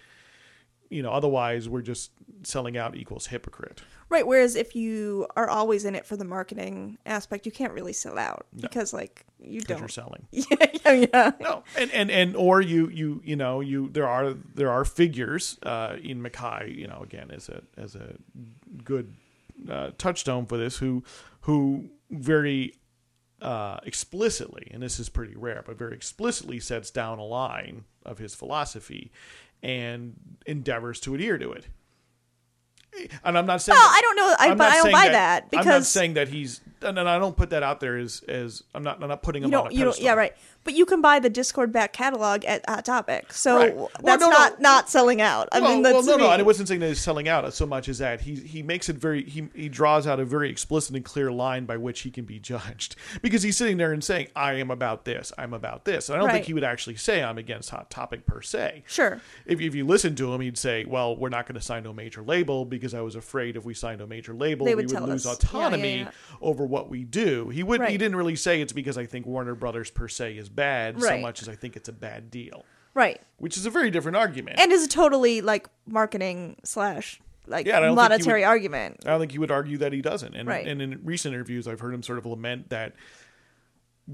You know, otherwise we're just selling out equals hypocrite. Right. Whereas if you are always in it for the marketing aspect, you can't really sell out because like you Because you're don't. selling. (laughs) Yeah, yeah, yeah. no and, and and or you you you know you there are there are figures uh in MacKaye you know again as a as a good uh, touchstone for this who who very uh explicitly and this is pretty rare but very explicitly sets down a line of his philosophy and endeavors to adhere to it. And I'm not saying Well, that- I don't know, I, I'm but I don't buy that, I'm not because saying that he's and I don't put that out there as as I'm not I'm not putting them you on a pedestal. Yeah, right. But you can buy the Dischord back catalog at Hot Topic, so Right. Well, that's no, no. not not selling out. I well, mean, that's well, no, me. no. I wasn't saying that he's selling out so much as that he he makes it very he he draws out a very explicit and clear line by which he can be judged (laughs) because he's sitting there and saying I am about this, I'm about this. And I don't think he would actually say I'm against Hot Topic per se. Sure. If if you listen to him, he'd say, "Well, we're not going to sign a major label because I was afraid if we signed a major label, They we would would lose us. Yeah, yeah, autonomy yeah. over what we do." He would. He Right. didn't really say it's because I think Warner Brothers per se is bad so much as I think it's a bad deal, Right. which is a very different argument. And is a totally like marketing slash like Yeah, and I don't think he monetary would- argument. I don't think he would argue that he doesn't. And, Right. and in recent interviews, I've heard him sort of lament that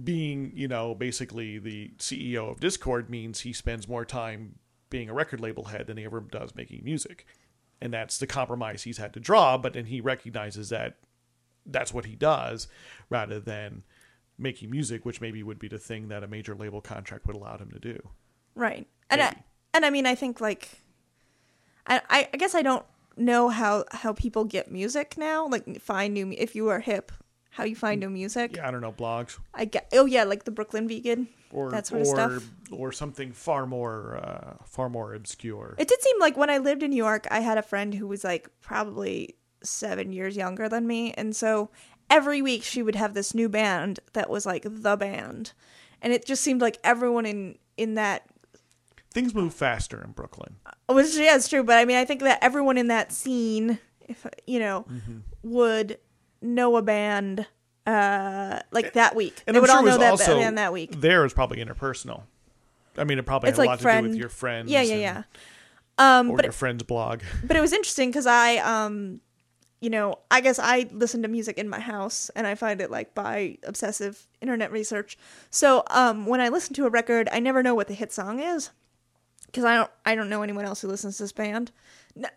being, you know, basically the CEO of Dischord means he spends more time being a record label head than he ever does making music. And that's the compromise he's had to draw. But then he recognizes that that's what he does rather than making music, which maybe would be the thing that a major label contract would allow him to do. Right. And I, and I mean I think like I I I guess I don't know how how people get music now, like find new if you are hip, how you find new music. Yeah, I don't know, blogs. I get oh yeah, like the Brooklyn Vegan. Or, that sort or, of stuff. or something far more uh, far more obscure. It did seem like when I lived in New York, I had a friend who was like probably seven years younger than me. And so every week she would have this new band that was like the band. And it just seemed like everyone in, in that, Things move faster in Brooklyn. which yeah, it's true. But I mean, I think that everyone in that scene, if, you know, Mm-hmm. would know a band uh like that week. And they I'm would sure all know that also band that week. There is probably interpersonal. I mean, it probably It's had a like lot to do friend. with your friends. Yeah, yeah, yeah. Um, Or but your friend's blog. but it was interesting because I, um, you know, I guess I listen to music in my house and I find it like by obsessive internet research. So um, when I listen to a record, I never know what the hit song is because I don't I don't know anyone else who listens to this band.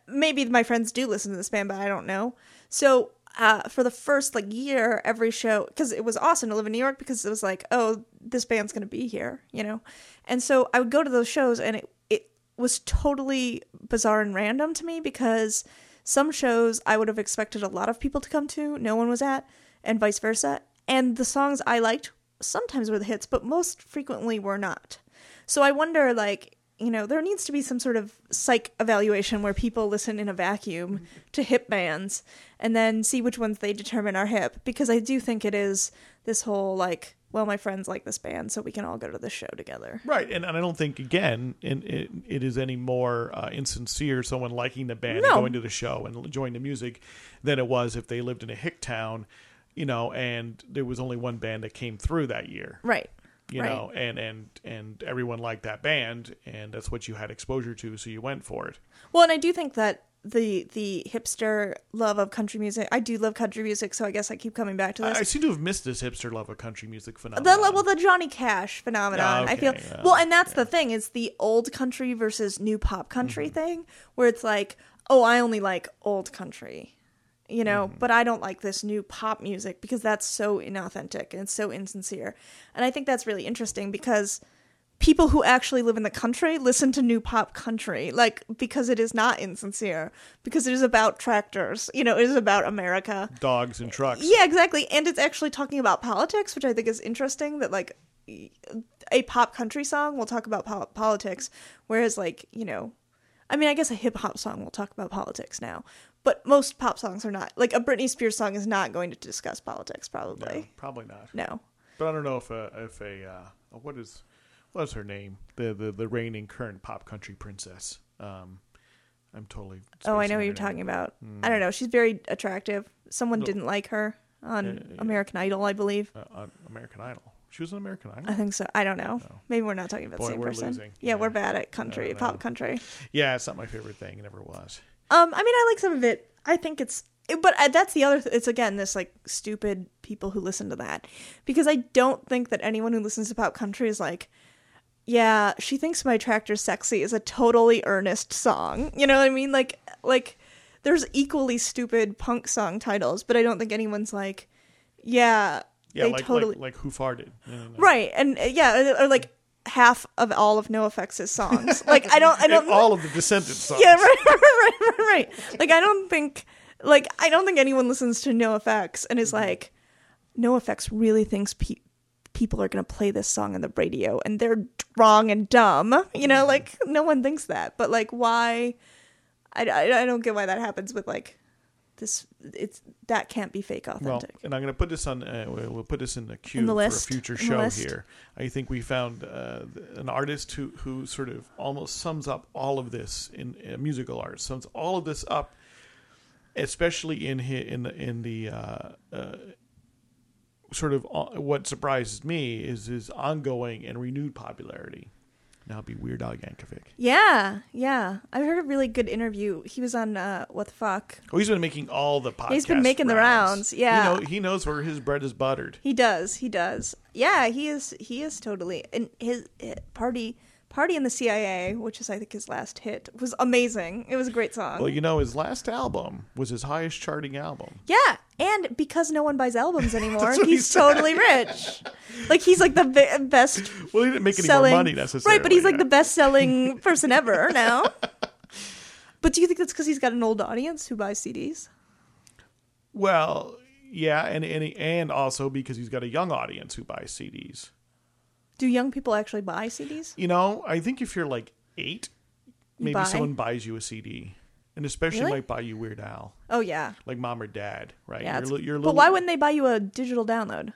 Maybe my friends do listen to this band, but I don't know. So uh, for the first like year, every show because it was awesome to live in New York because it was like, oh, this band's gonna be here, you know. And so I would go to those shows, and it it was totally bizarre and random to me because some shows I would have expected a lot of people to come to, no one was at, and vice versa. And the songs I liked sometimes were the hits, but most frequently were not. So I wonder, like, you know, there needs to be some sort of psych evaluation where people listen in a vacuum mm-hmm. to hip bands and then see which ones they determine are hip. Because I do think it is this whole, like, well, my friends like this band, so we can all go to the show together. Right, and, and I don't think again it, it, it is any more uh, insincere someone liking the band and No. going to the show and enjoying the music than it was if they lived in a hick town, you know, and there was only one band that came through that year, Right. you right. know, and and and everyone liked that band, and that's what you had exposure to, so you went for it. Well, and I do think that the the hipster love of country music. I do love country music, so I guess I keep coming back to this. I, I seem to have missed this hipster love of country music the phenomenon. well, the Johnny Cash phenomenon. I feel yeah, well, and that's the thing. It's the old country versus new pop country mm-hmm. thing, where it's like, oh, I only like old country, you know, mm-hmm. but I don't like this new pop music because that's so inauthentic and it's so insincere. And I think that's really interesting because people who actually live in the country listen to new pop country, like because it is not insincere, because it is about tractors, you know, it is about America. dogs and trucks. Yeah, exactly. And it's actually talking about politics, which I think is interesting that like a pop country song will talk about pol- politics whereas like, you know, I mean, I guess a hip hop song will talk about politics now, but most pop songs are not. Like a Britney Spears song is not going to discuss politics, No, probably. probably not. No. But I don't know if a if a uh, what is what's her name? The the the reigning current pop country princess. Um, I'm totally. Oh, I know what you're name. talking about. I don't know. She's very attractive. Someone No. didn't like her on Uh, yeah. American Idol, I believe. Uh, on American Idol. She was on American Idol. I think so. I don't know. No. Maybe we're not talking about Boy, the same person. Yeah, Yeah. we're bad at country, pop country. Yeah, it's not my favorite thing. It never was. Um, I mean, I like some of it. I think it's, it- but uh, that's the other. Th- it's again this like stupid people who listen to that because I don't think that anyone who listens to pop country is like, yeah, she thinks my tractor's sexy is a totally earnest song. You know what I mean? Like, like there's equally stupid punk song titles, but I don't think anyone's like, yeah, Yeah, they like, totally like like who farted? No, no, no. right, and uh, yeah, or, like half of all of NOFX' songs. (laughs) Like I don't, I don't, all of the Descendents songs. yeah, (laughs) right, right, right, right. Like I don't think, like I don't think anyone listens to NOFX and Mm-hmm. is like, NOFX really thinks pe- people are gonna play this song on the radio and they're wrong and dumb. You know, Mm-hmm. like no one thinks that. But like, why? I, I, I don't get why that happens with like this. It's that can't be fake Well, authentic. and I'm going to put this on. Uh, we'll we'll put this in the queue the for a future show here. I think we found uh, an artist who who sort of almost sums up all of this in uh, musical art. Sums all of this up, especially in hi- in the in the uh, uh, sort of uh, what surprises me is his ongoing and renewed popularity. Now it'd be Weird Al Yankovic. yeah, yeah. I heard a really good interview. He was on uh, What the Fuck. Oh, he's been making all the podcasts. He's been making the rounds, yeah. he, know, he knows where his bread is buttered. He does. He does. Yeah, he is. He is totally. And his, eh, party, party in the CIA, which is I think his last hit, was amazing. It was a great song. Well, you know, his last album was his highest charting album. yeah, and because no one buys albums (laughs) anymore, he's totally rich. Like he's like the be- best Well, he didn't make any selling, more money necessarily. right? But he's like the best selling (laughs) person ever now. But do you think that's because he's got an old audience who buys CDs? Well, yeah, and and and also because he's got a young audience who buys CDs. Do young people actually buy CDs? You know, I think if you're like eight, maybe buy? someone buys you a CD, and especially Really? might buy you Weird Al, Oh yeah, like mom or dad, right? yeah. You're, li- you're but why wouldn't they buy you a digital download?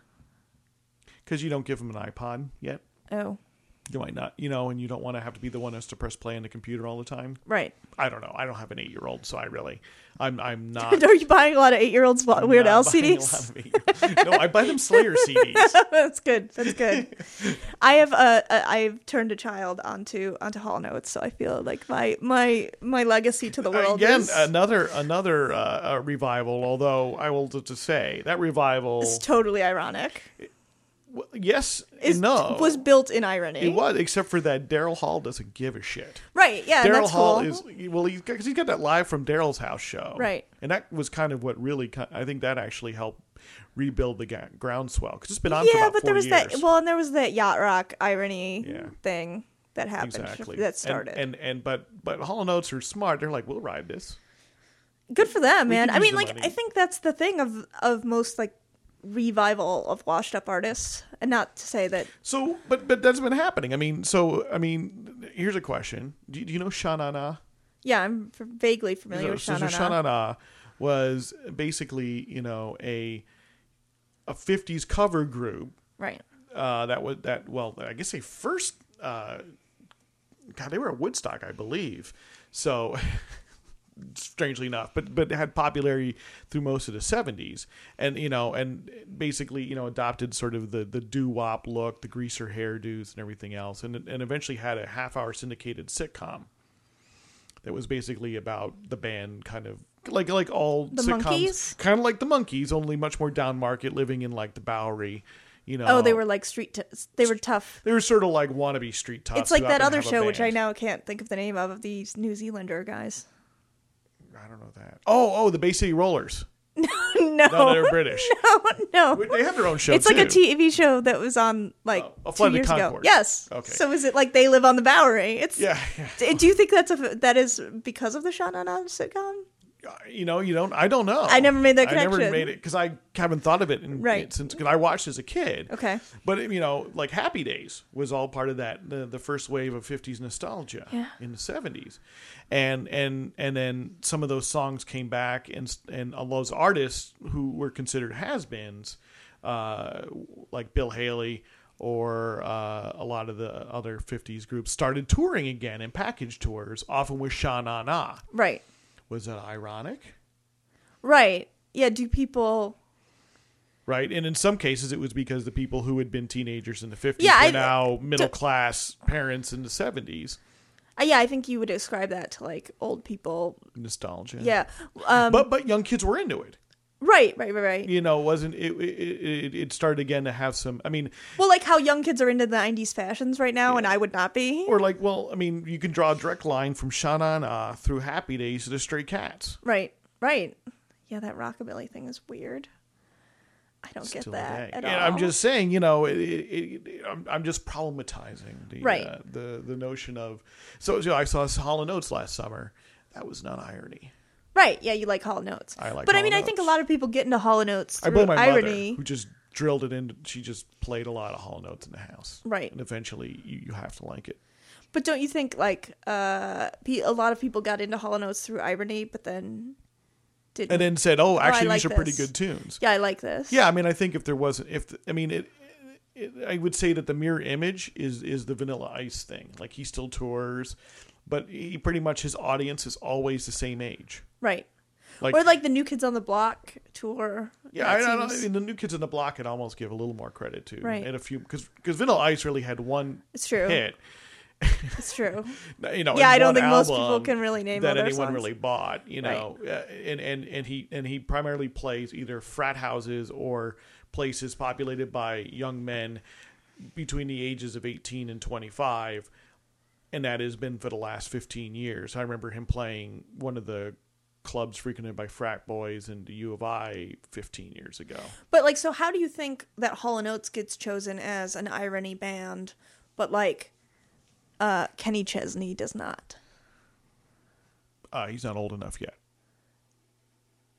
Because you don't give them an iPod yet. Oh, You might not, you know, and you don't want to have to be the one who has to press play on the computer all the time. right. I don't know. I don't have an eight-year-old, so I really, I'm, I'm (laughs) not. Are you buying a lot of eight-year-olds I'm Weird Al not CDs? lot of eight- no, I buy them Slayer (laughs) CDs. (laughs) That's good. That's good. I have uh, uh, I've turned a child onto onto Hall and Oates, so I feel like my my my legacy to the world Again, is, another another uh, uh, revival. Although I will to say that revival, is totally ironic. W- yes, Is no, was built in irony. it was, except for that Daryl Hall doesn't give a shit. right. Yeah, Daryl Hall cool. is well, he's because he's got that live from Daryl's house show, Right. And that was kind of what really, I think that actually helped rebuild the ga- groundswell because it's been on for yeah, but there was years. that. Well, and there was that yacht rock irony Yeah. thing that happened exactly that started. and, and and but but Hall and Oates are smart. They're like, we'll ride this. Good for them, man. I mean, like money. I think that's the thing of of most like revival of washed up artists, and not to say that So, but but that's been happening. I mean, so I mean, here's a question: Do, do you know Sha Na Na? yeah, I'm f- vaguely familiar with so, Sha Na so Sha Na. Na Na was basically you know a a 50s cover group Right. uh, that was that well I guess they first uh, God they were at Woodstock I believe so (laughs) strangely enough but but had popularity through most of the 70s and you know and basically you know adopted sort of the the doo wop look the greaser hairdos and everything else and and eventually had a half hour syndicated sitcom that was basically about the band kind of like like all The sitcoms Monkees? kind of like the Monkees only much more down market living in like the bowery you know Oh, they were like street. T- they were tough. they were sort of like wannabe street toughs. It's like that other show, which I now can't think of the name of, of these New Zealander guys. I don't know that. Oh, oh, the Bay City Rollers. (laughs) (laughs) no, No, they're British. no, no, They have their own show. It's like a. TV show that was on like Oh, a two years ago. Yes. Okay. So is it like they live on the Bowery? It's Yeah, yeah. Do you think that's a that is because of the Na sitcom? You know, you don't. I don't know. I never made that connection. I never made it because I haven't thought of it in, Right. since because I watched as a kid. Okay. But you know, like Happy Days was all part of that the the first wave of '50s nostalgia Yeah. in the '70s, and and and then some of those songs came back, and and all those artists who were considered has-beens, uh, like Bill Haley. Or uh, a lot of the other '50s groups started touring again in package tours, often with Sha Na Na. Right. Was that ironic? Right. Yeah. Do people? right? And in some cases, it was because the people who had been teenagers in the 50s Yeah, were I- now middle class parents in the 70s. Uh, yeah, I think you would describe that to like old people. Nostalgia. Yeah. Um, But but young kids were into it. Right. Right. Right. Right. You know, it wasn't it, it it it started again to have some I mean, Well, like how young kids are into the '90s fashions right now, and I would not be. or like well, I mean, you can draw a direct line from Sha Na Na through Happy Days to the Stray Cats. Right. Right. Yeah, that rockabilly thing is weird. I don't get that at all. I'm just saying, you know, it, it, it, I'm, I'm just problematizing the Right. uh, the the notion of so, so I saw Hall and Oates last summer. That was not irony. Right. Yeah, you like Hall and Oates. I like but I mean, I think a lot of people get into Hall and Oates I through blame my irony. mother, who just drilled it in. She just played a lot of Hall and Oates in the house, Right. And eventually, you, you have to like it. But don't you think like uh, pe- a lot of people got into Hall and Oates through irony, but then didn't? And then said, "Oh, actually, like these are pretty this. good tunes." yeah, I like this. Yeah, I mean, I think if there wasn't, if the, I mean, it, it, I would say that the mirror image is is the Vanilla Ice thing. Like he still tours, but he pretty much his audience is always the same age. Right. Like, or like the New Kids on the Block tour. yeah, I, That I, don't- the New Kids on the Block, I'd almost give a little more credit to, Right. and a few because because Vanilla Ice really had one It's true. hit. It's true. (laughs) you know, Yeah, I don't think most people can really name that anyone songs. really bought. You Right. know, uh, and and and he and he primarily plays either frat houses or places populated by young men between the ages of eighteen and twenty five. And that has been for the last 15 years. I remember him playing one of the clubs frequented by frat boys and U of I 15 years ago. But like, so how do you think that Hall and Oates gets chosen as an irony band, but like uh, Kenny Chesney does not? Uh, he's not old enough yet.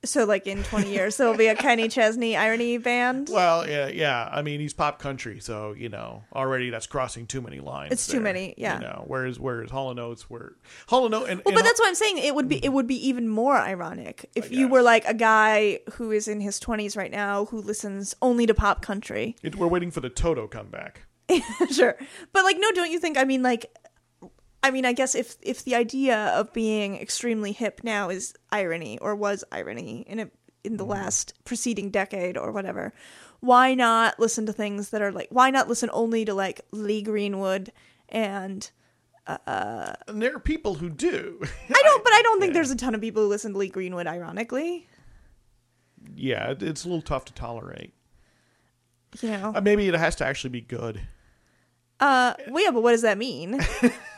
So like in twenty years there will be a Kenny Chesney irony band. Well, yeah, yeah. I mean, he's pop country, so you know already that's crossing too many lines. It's too many, yeah. You know, whereas whereas Hall and Oates were Hall and Oates, and, Well, and but that's what I'm saying. It would be it would be even more ironic if you were like a guy who is in his 20s right now who listens only to pop country. it, we're waiting for the Toto comeback. (laughs) sure. But like no, don't you think I mean like I mean I guess if if the idea of being extremely hip now is irony or was irony in a in the last preceding decade or whatever, why not listen to things that are like why not listen only to like Lee Greenwood and And there are people who do. I don't but I don't think (laughs) Yeah. there's a ton of people who listen to Lee Greenwood ironically. yeah, it's a little tough to tolerate. You know. Uh, maybe it has to actually be good. Uh well yeah, but what does that mean? (laughs)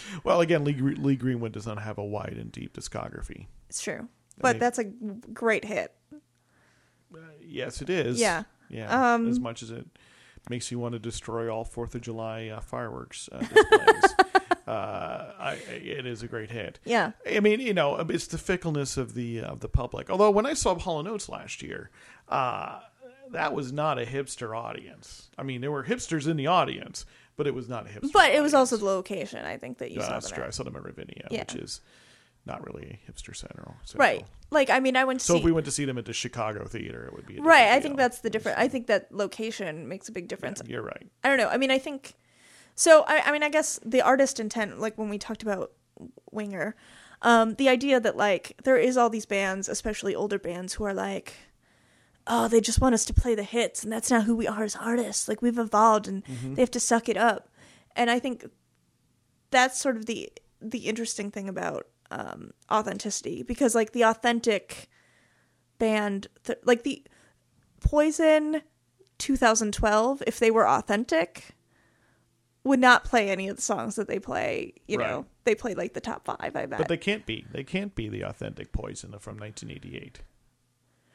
(laughs) Well, again, Lee, Lee Greenwood does not have a wide and deep discography. It's true. But that's a great hit. Yes, it is. Yeah. Yeah. Um, as much as it makes you want to destroy all Fourth of July uh, fireworks uh, displays, (laughs) uh, I, it is a great hit. Yeah. I mean, you know, it's the fickleness of the of the public. Although when I saw Hall and Oates last year, uh, that was not a hipster audience. I mean, there were hipsters in the audience, but it was not hipster. But it was also the location, I think, that you Uh, saw that's true. I saw them at Ravinia, Yeah. which is not really hipster center. Right. Like, I mean, I went to So see. if we went to see them at the Chicago theater, it would be right. I think that's the difference. I think that location makes a big difference. You're right. I don't know. I mean, I think. So, I, I mean, I guess the artist intent, like when we talked about Winger, um, the idea that, like, there is all these bands, especially older bands, who are like, oh, they just want us to play the hits, and that's not who we are as artists. Like, we've evolved, and Mm-hmm. they have to suck it up. And I think that's sort of the the interesting thing about um, authenticity because like the authentic band th- like the poison 2012 if they were authentic would not play any of the songs that they play you know they play like the top five i bet But they can't be. They can't be the authentic Poison from 1988.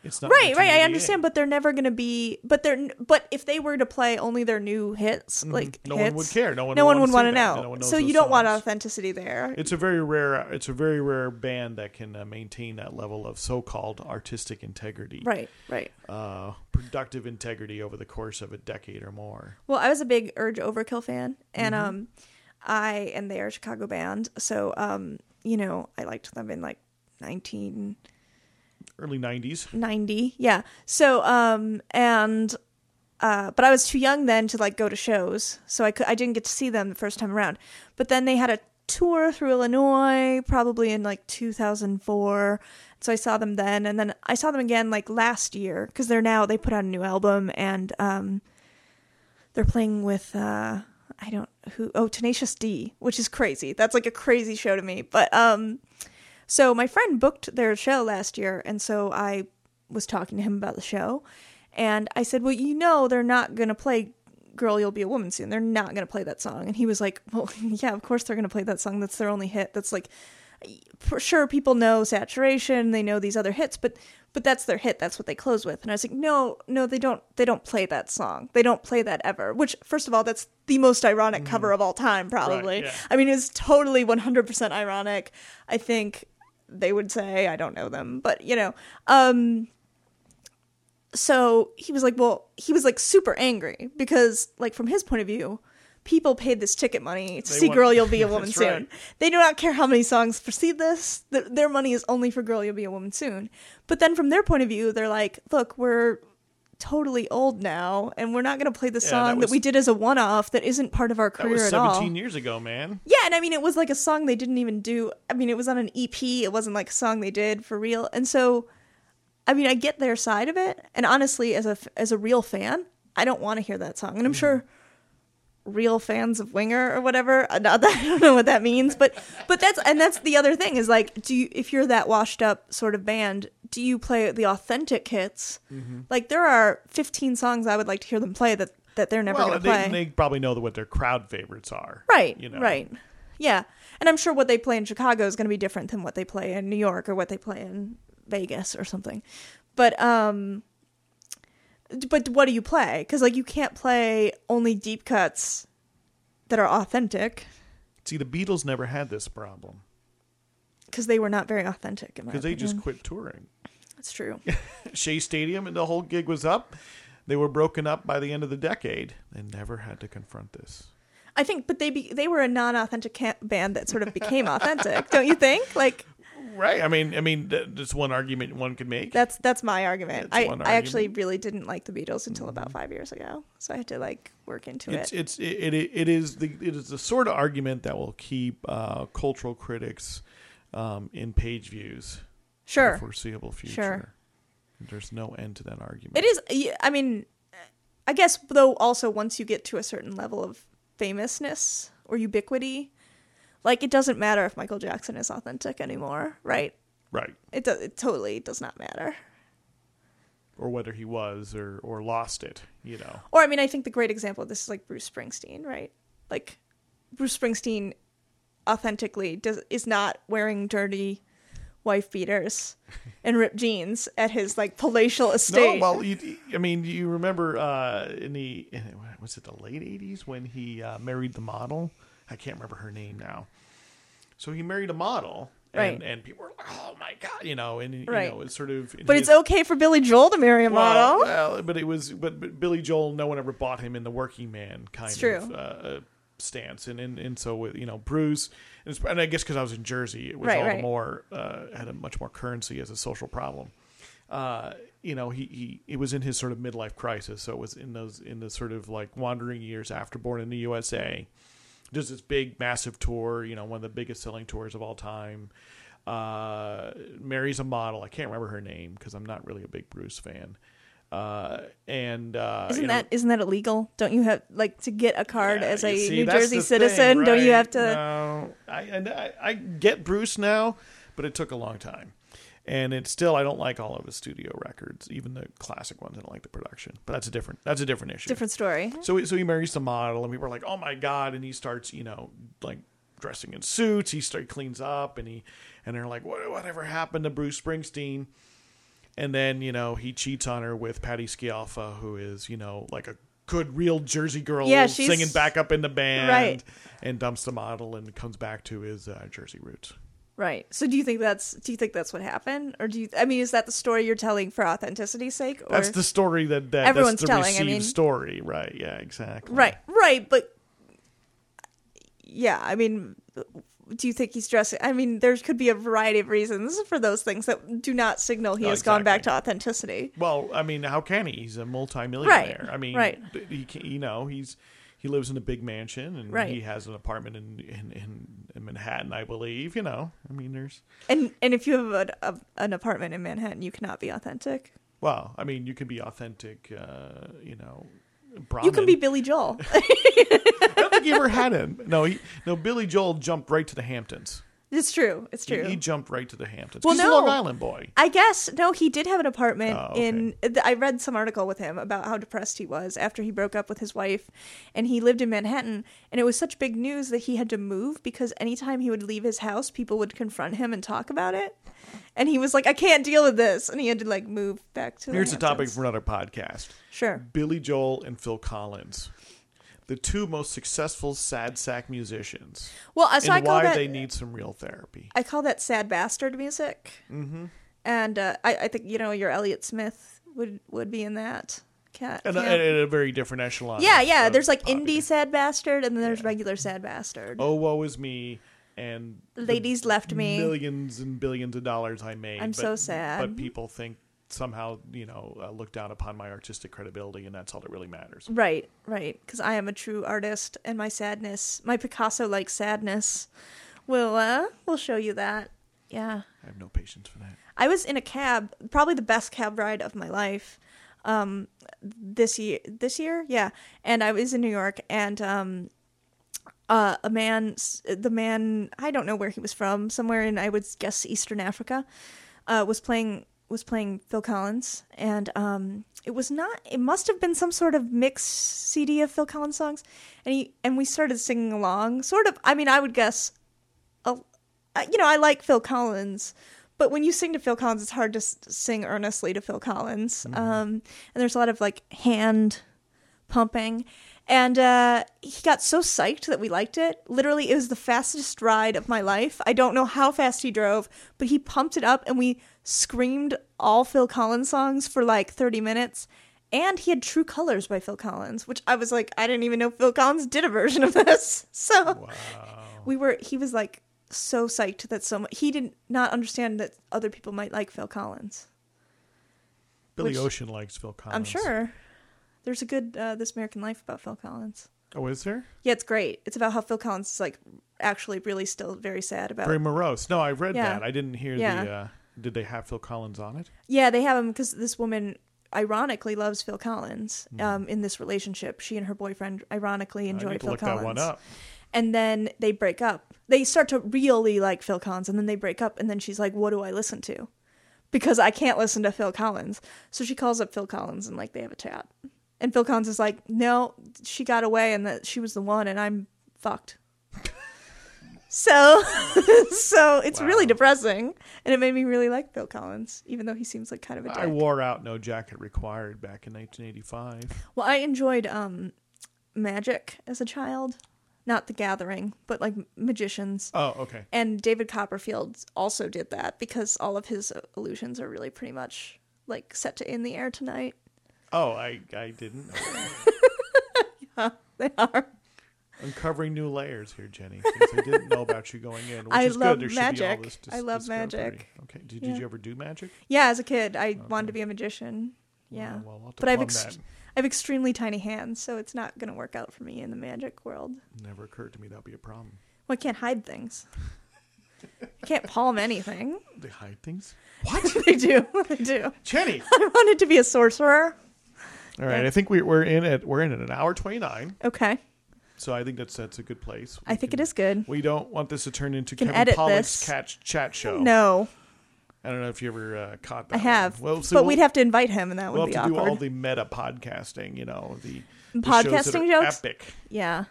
It's not right, right. I understand, but they're never going to be. But they're. But if they were to play only their new hits, like Mm-hmm. No one would care. No one No would one would want to know. No so you don't want authenticity there. It's a very rare. It's a very rare band that can uh, maintain that level of so-called artistic integrity, right, right. uh, productive integrity over the course of a decade or more. Well, I was a big Urge Overkill fan, and Mm-hmm. um, I and they are a Chicago band, so um, you know, I liked them in like nineteen Early '90s. ninety, yeah. So um, and uh, but I was too young then to like go to shows, so I could I didn't get to see them the first time around. But then they had a tour through Illinois, probably in like two thousand four. So I saw them then, and then I saw them again like last year because they're now they put out a new album and um, they're playing with uh, I don't who oh Tenacious D, which is crazy. That's like a crazy show to me. But um, so my friend booked their show last year, and so I was talking to him about the show, and I said, "Well, you know, they're not gonna play." Girl, you'll be a woman soon. They're not going to play that song. And he was like, Well, (laughs) yeah, of course they're going to play that song. That's their only hit. That's like, for sure people know saturation they know these other hits but but that's their hit that's what they close with and i was like no no they don't they don't play that song they don't play that ever which first of all that's the most ironic cover mm. of all time probably yeah. i mean it's totally 100% ironic i think they would say. I don't know them but you know um so he was like well he was like super angry because like from his point of view people paid this ticket money to They see want- girl (laughs) you'll be a woman soon right. they do not care how many songs precede this? Th- their money is only for girl you'll be a woman soon. But then from their point of view they're like look we're totally old now and we're not going to play the that song that, was- we did as a one-off that isn't part of our That career was at 17 years ago, man. yeah, and I mean, it was like a song they didn't even do. I mean, it was on an EP. It wasn't like a song they did for real. And so, I mean, I get their side of it. And honestly, as a as a real fan, I don't want to hear that song. And I'm sure real fans of Winger or whatever, uh, that (laughs) I don't know what that means, but but that's and that's the other thing is like, do you if you're that washed up sort of band, do you play the authentic hits? Like there are 15 songs I would like to hear them play that that they're never well, going to play. they probably know what their crowd favorites are. Right. You know. Right. Yeah. And I'm sure what they play in Chicago is going to be different than what they play in New York or what they play in Vegas or something. But um but what do you play? Cuz like you can't play only deep cuts that are authentic See, the Beatles never had this problem cuz they were not very authentic because they just quit touring. That's true. (laughs) Shea Stadium and the whole gig was up. They were broken up by the end of the decade. They never had to confront this. I think but they be, they were a non-authentic ca- band that sort of became (laughs) authentic. Don't you think? Like Right. I mean, I mean, that's one argument one could make. That's that's my argument. That's I, one I actually really didn't like the Beatles until about five years ago, so I had to like work into it's it. it's it, it it is the it is the sort of argument that will keep uh, cultural critics um, in page views for the Sure, foreseeable future. Sure. There's no end to that argument. it is. I mean, I guess though also once you get to a certain level of famousness or ubiquity, like it doesn't matter if Michael Jackson is authentic anymore, right? right. It does. It totally does not matter. Or whether he was or or lost it. You know. Or I mean, I think the great example of this is like Bruce Springsteen, right? Like Bruce Springsteen authentically does is not wearing dirty wife beaters (laughs) and ripped jeans at his like palatial estate. No, well, you, I mean, you remember uh, in the in, was it the late '80s when he uh, married the model? I can't remember her name now. So he married a model, and, Right. and people were like, "Oh my god," you know, and you Right. know, it's sort of. but his- it's okay for Billy Joel to marry a well, model. well, but it was, but, but Billy Joel, no one ever bought him in the working man kind It's of true. uh, stance, and, and and so with you know Bruce, and, and I guess because I was in Jersey, it was Right, all right. the more uh, had a much more currency as a social problem. Uh, you know, he, he it was in his sort of midlife crisis, so it was in those in the sort of like wandering years after Born in the USA. Does this big massive tour, you know, one of the biggest selling tours of all time. Uh, marries a model. I can't remember her name because I'm not really a big Bruce fan. Uh, and uh, Isn't you know, that isn't that illegal? Don't you have like to get a card yeah, as a see, New Jersey citizen? thing, Don't you have to? No, I, and I I get Bruce now, but it took a long time, and it's still I don't like all of his studio records, even the classic ones. I don't like the production, but that's a different that's a different issue. Different story. So so he marries the model, and people are like, "Oh my god!" And he starts, you know, like dressing in suits. He start cleans up, and he and they're like, "What whatever happened to Bruce Springsteen?" And then you know he cheats on her with Patty Scialfa, who is you know like a good real Jersey girl, Yeah, she's- singing back up in the band, Right. and dumps the model and comes back to his uh, Jersey roots. Right. So do you think that's do you think that's what happened, or do you? I mean, is that the story you're telling for authenticity's sake? Or? That's the story that, that Everyone's that's the telling, I received mean- story, right? Yeah, exactly. right, right. But yeah, I mean, do you think he's dressing? I mean, there could be a variety of reasons for those things that do not signal he Oh, has gone back to authenticity. Well, I mean, how can he? He's a multimillionaire. Right, I mean, right. he can, you know, he's he lives in a big mansion and Right. he has an apartment in, in in in Manhattan, I believe. You know, I mean, there's And and if you have an, a, an apartment in Manhattan, you cannot be authentic. well, I mean, you can be authentic. Uh, you know, Brahmin. You can be Billy Joel. (laughs) I don't think he ever had him. No, he no. Billy Joel jumped right to the Hamptons. It's true. It's true. he jumped right to the Hamptons. Well, He's a no. Long Island boy. I guess no, he did have an apartment Oh, okay. in. I read some article with him about how depressed he was after he broke up with his wife, and he lived in Manhattan. And it was such big news that he had to move because anytime he would leave his house, people would confront him and talk about it. And he was like, "I can't deal with this," and he had to like move back to. Here's a topic for another podcast. Sure. Billy Joel and Phil Collins, the two most successful sad sack musicians, Well, uh, so I and call why that they need some real therapy. I call that sad bastard music. Mm-hmm. And uh, I, I think you know your Elliott Smith would would be in that cat. And, and a very different echelon. yeah, of- yeah. of There's like popular. indie sad bastard, and then there's regular sad bastard. Oh, woe is me, and Ladies left me. millions and billions of dollars I made. I'm but- so sad. But people think somehow, you know, uh, look down upon my artistic credibility, and that's all that really matters. Right, right. Because I am a true artist, and my sadness, my Picasso-like sadness, will uh will show you that. Yeah. I have no patience for that. I was in a cab, probably the best cab ride of my life. Um, this year, this year, yeah. And I was in New York, and um, uh, a man, the man, I don't know where he was from, somewhere in I would guess Eastern Africa, uh, was playing was playing Phil Collins, and um, it was not. It must have been some sort of mix CD of Phil Collins songs, and he and we started singing along. Sort of. I mean, I would guess a, you know, I like Phil Collins, but when you sing to Phil Collins, it's hard to s- sing earnestly to Phil Collins. Um, and there's a lot of like hand pumping. And uh, he got so psyched that we liked it. Literally, it was the fastest ride of my life. I don't know how fast he drove, but he pumped it up and we screamed all Phil Collins songs for like 30 minutes. And he had True Colors by Phil Collins, which I was like, I didn't even know Phil Collins did a version of this. (laughs) So we were, he was like so psyched that so much, he did not understand that other people might like Phil Collins. Billy Ocean likes Phil Collins. I'm sure. There's a good uh, This American Life about Phil Collins. Oh, is there? Yeah, it's great. It's about how Phil Collins is like actually really still very sad about. Very morose. No, I read Yeah. that. I didn't hear Yeah. the. Uh, did they have Phil Collins on it? Yeah, they have him because this woman ironically loves Phil Collins. Hmm. Um, in this relationship, she and her boyfriend ironically enjoy Phil look Collins. that one up. And then they break up. They start to really like Phil Collins, and then they break up. And then she's like, "What do I listen to?" Because I can't listen to Phil Collins. So she calls up Phil Collins, and like they have a chat. And Phil Collins is like, "No, she got away, and that she was the one, and I'm fucked." (laughs) so, (laughs) so it's really depressing, and it made me really like Phil Collins, even though he seems like kind of a dick. I wore out No Jacket Required back in 1985. Well, I enjoyed um, magic as a child, not The Gathering, but like magicians. Oh, okay. And David Copperfield also did that because all of his illusions are really pretty much like set to in the air tonight. Oh, I I didn't. know. (laughs) They are. Uncovering new layers here, Jenny. Things I didn't know about you going in. Which I is love good. There should be all magic. this dis- I love discovery. magic. Okay. Did, Yeah. did you ever do magic? Yeah, as a kid, I wanted to be a magician. Yeah, Well, well, I'll have to but I've plumb ex- that. I have extremely tiny hands, so it's not going to work out for me in the magic world. Never occurred to me that'd be a problem. Well, I can't hide things. I can't palm anything. They hide things. (laughs) What, they do. (laughs) They do. Jenny? I wanted to be a sorcerer. All right. I think we, we're in at we're in at an hour 29. Okay. So I think that's that's a good place. I think it is good. We don't want this to turn into Can Kevin edit Pollak's this. catch chat show. No, I don't know if you ever uh, caught that. I have. One. Well, so but we'll, we'd have to invite him, and that would we'll be have to do awkward. all the meta podcasting. You know the, the Podcasting shows that are jokes? Epic. yeah.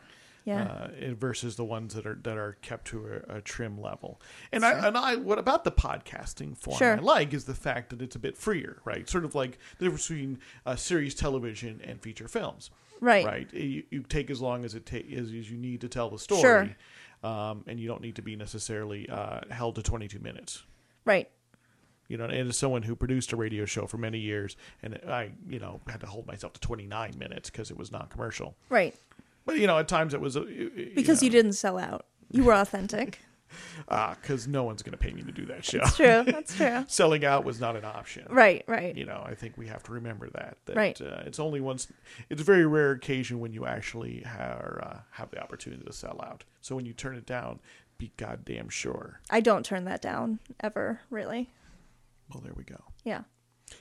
Yeah. uh, versus the ones that are that are kept to a, a trim level. And I and I what about the podcasting form Sure. I like is the fact that it's a bit freer, right? Sort of like the difference between uh, series television and feature films, Right. Right. You, you take as long as it ta- as, as you need to tell the story, Sure. um, and you don't need to be necessarily uh, held to twenty two minutes. Right. You know, and as someone who produced a radio show for many years, and I, you know, had to hold myself to 29 minutes because it was non-commercial. Right. But you know, at times it was uh, Because you didn't sell out. You were authentic. (laughs) Ah, because no one's going to pay me to do that show. It's true. That's true. (laughs) Selling out was not an option. Right. Right. You know, I think we have to remember that. that Right. Uh, it's only once. It's a very rare occasion when you actually have uh, have the opportunity to sell out. So when you turn it down, be goddamn sure. I don't turn that down ever. Really. Well, there we go. Yeah.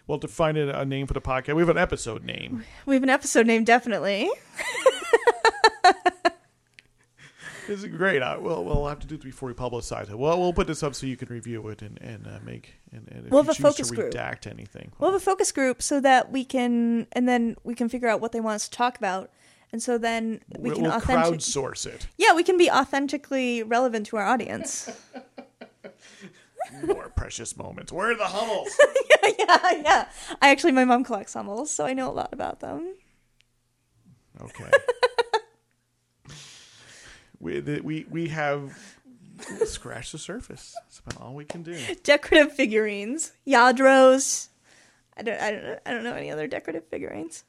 Well, to find a name for the podcast, we have an episode name. We have an episode name, definitely. (laughs) (laughs) This is great. I, well, we'll have to do this before we publicize it. Well, we'll put this up so you can review it and and uh, make and, and if We'll you have a focus to group. redact anything. We'll have a focus group so that we can, and then we can figure out what they want us to talk about, and so then we we'll, can we'll authentic. crowdsource it. Yeah, we can be authentically relevant to our audience. (laughs) More precious moments. Where are the Hummels? (laughs) yeah, yeah, yeah. I actually, my mom collects Hummels, so I know a lot about them. Okay. We the, we we have scratched the surface. That's about all we can do. Decorative figurines, Lladros. I don't, I don't, I don't know any other decorative figurines.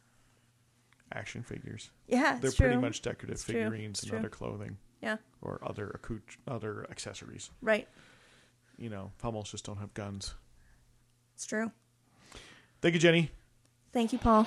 Action figures. Yeah, They're it's pretty much decorative It's figurines and true. other clothing Yeah, or other accout- other accessories. right. You know, Hummels just don't have guns. It's true. Thank you, Jenny. Thank you, Paul.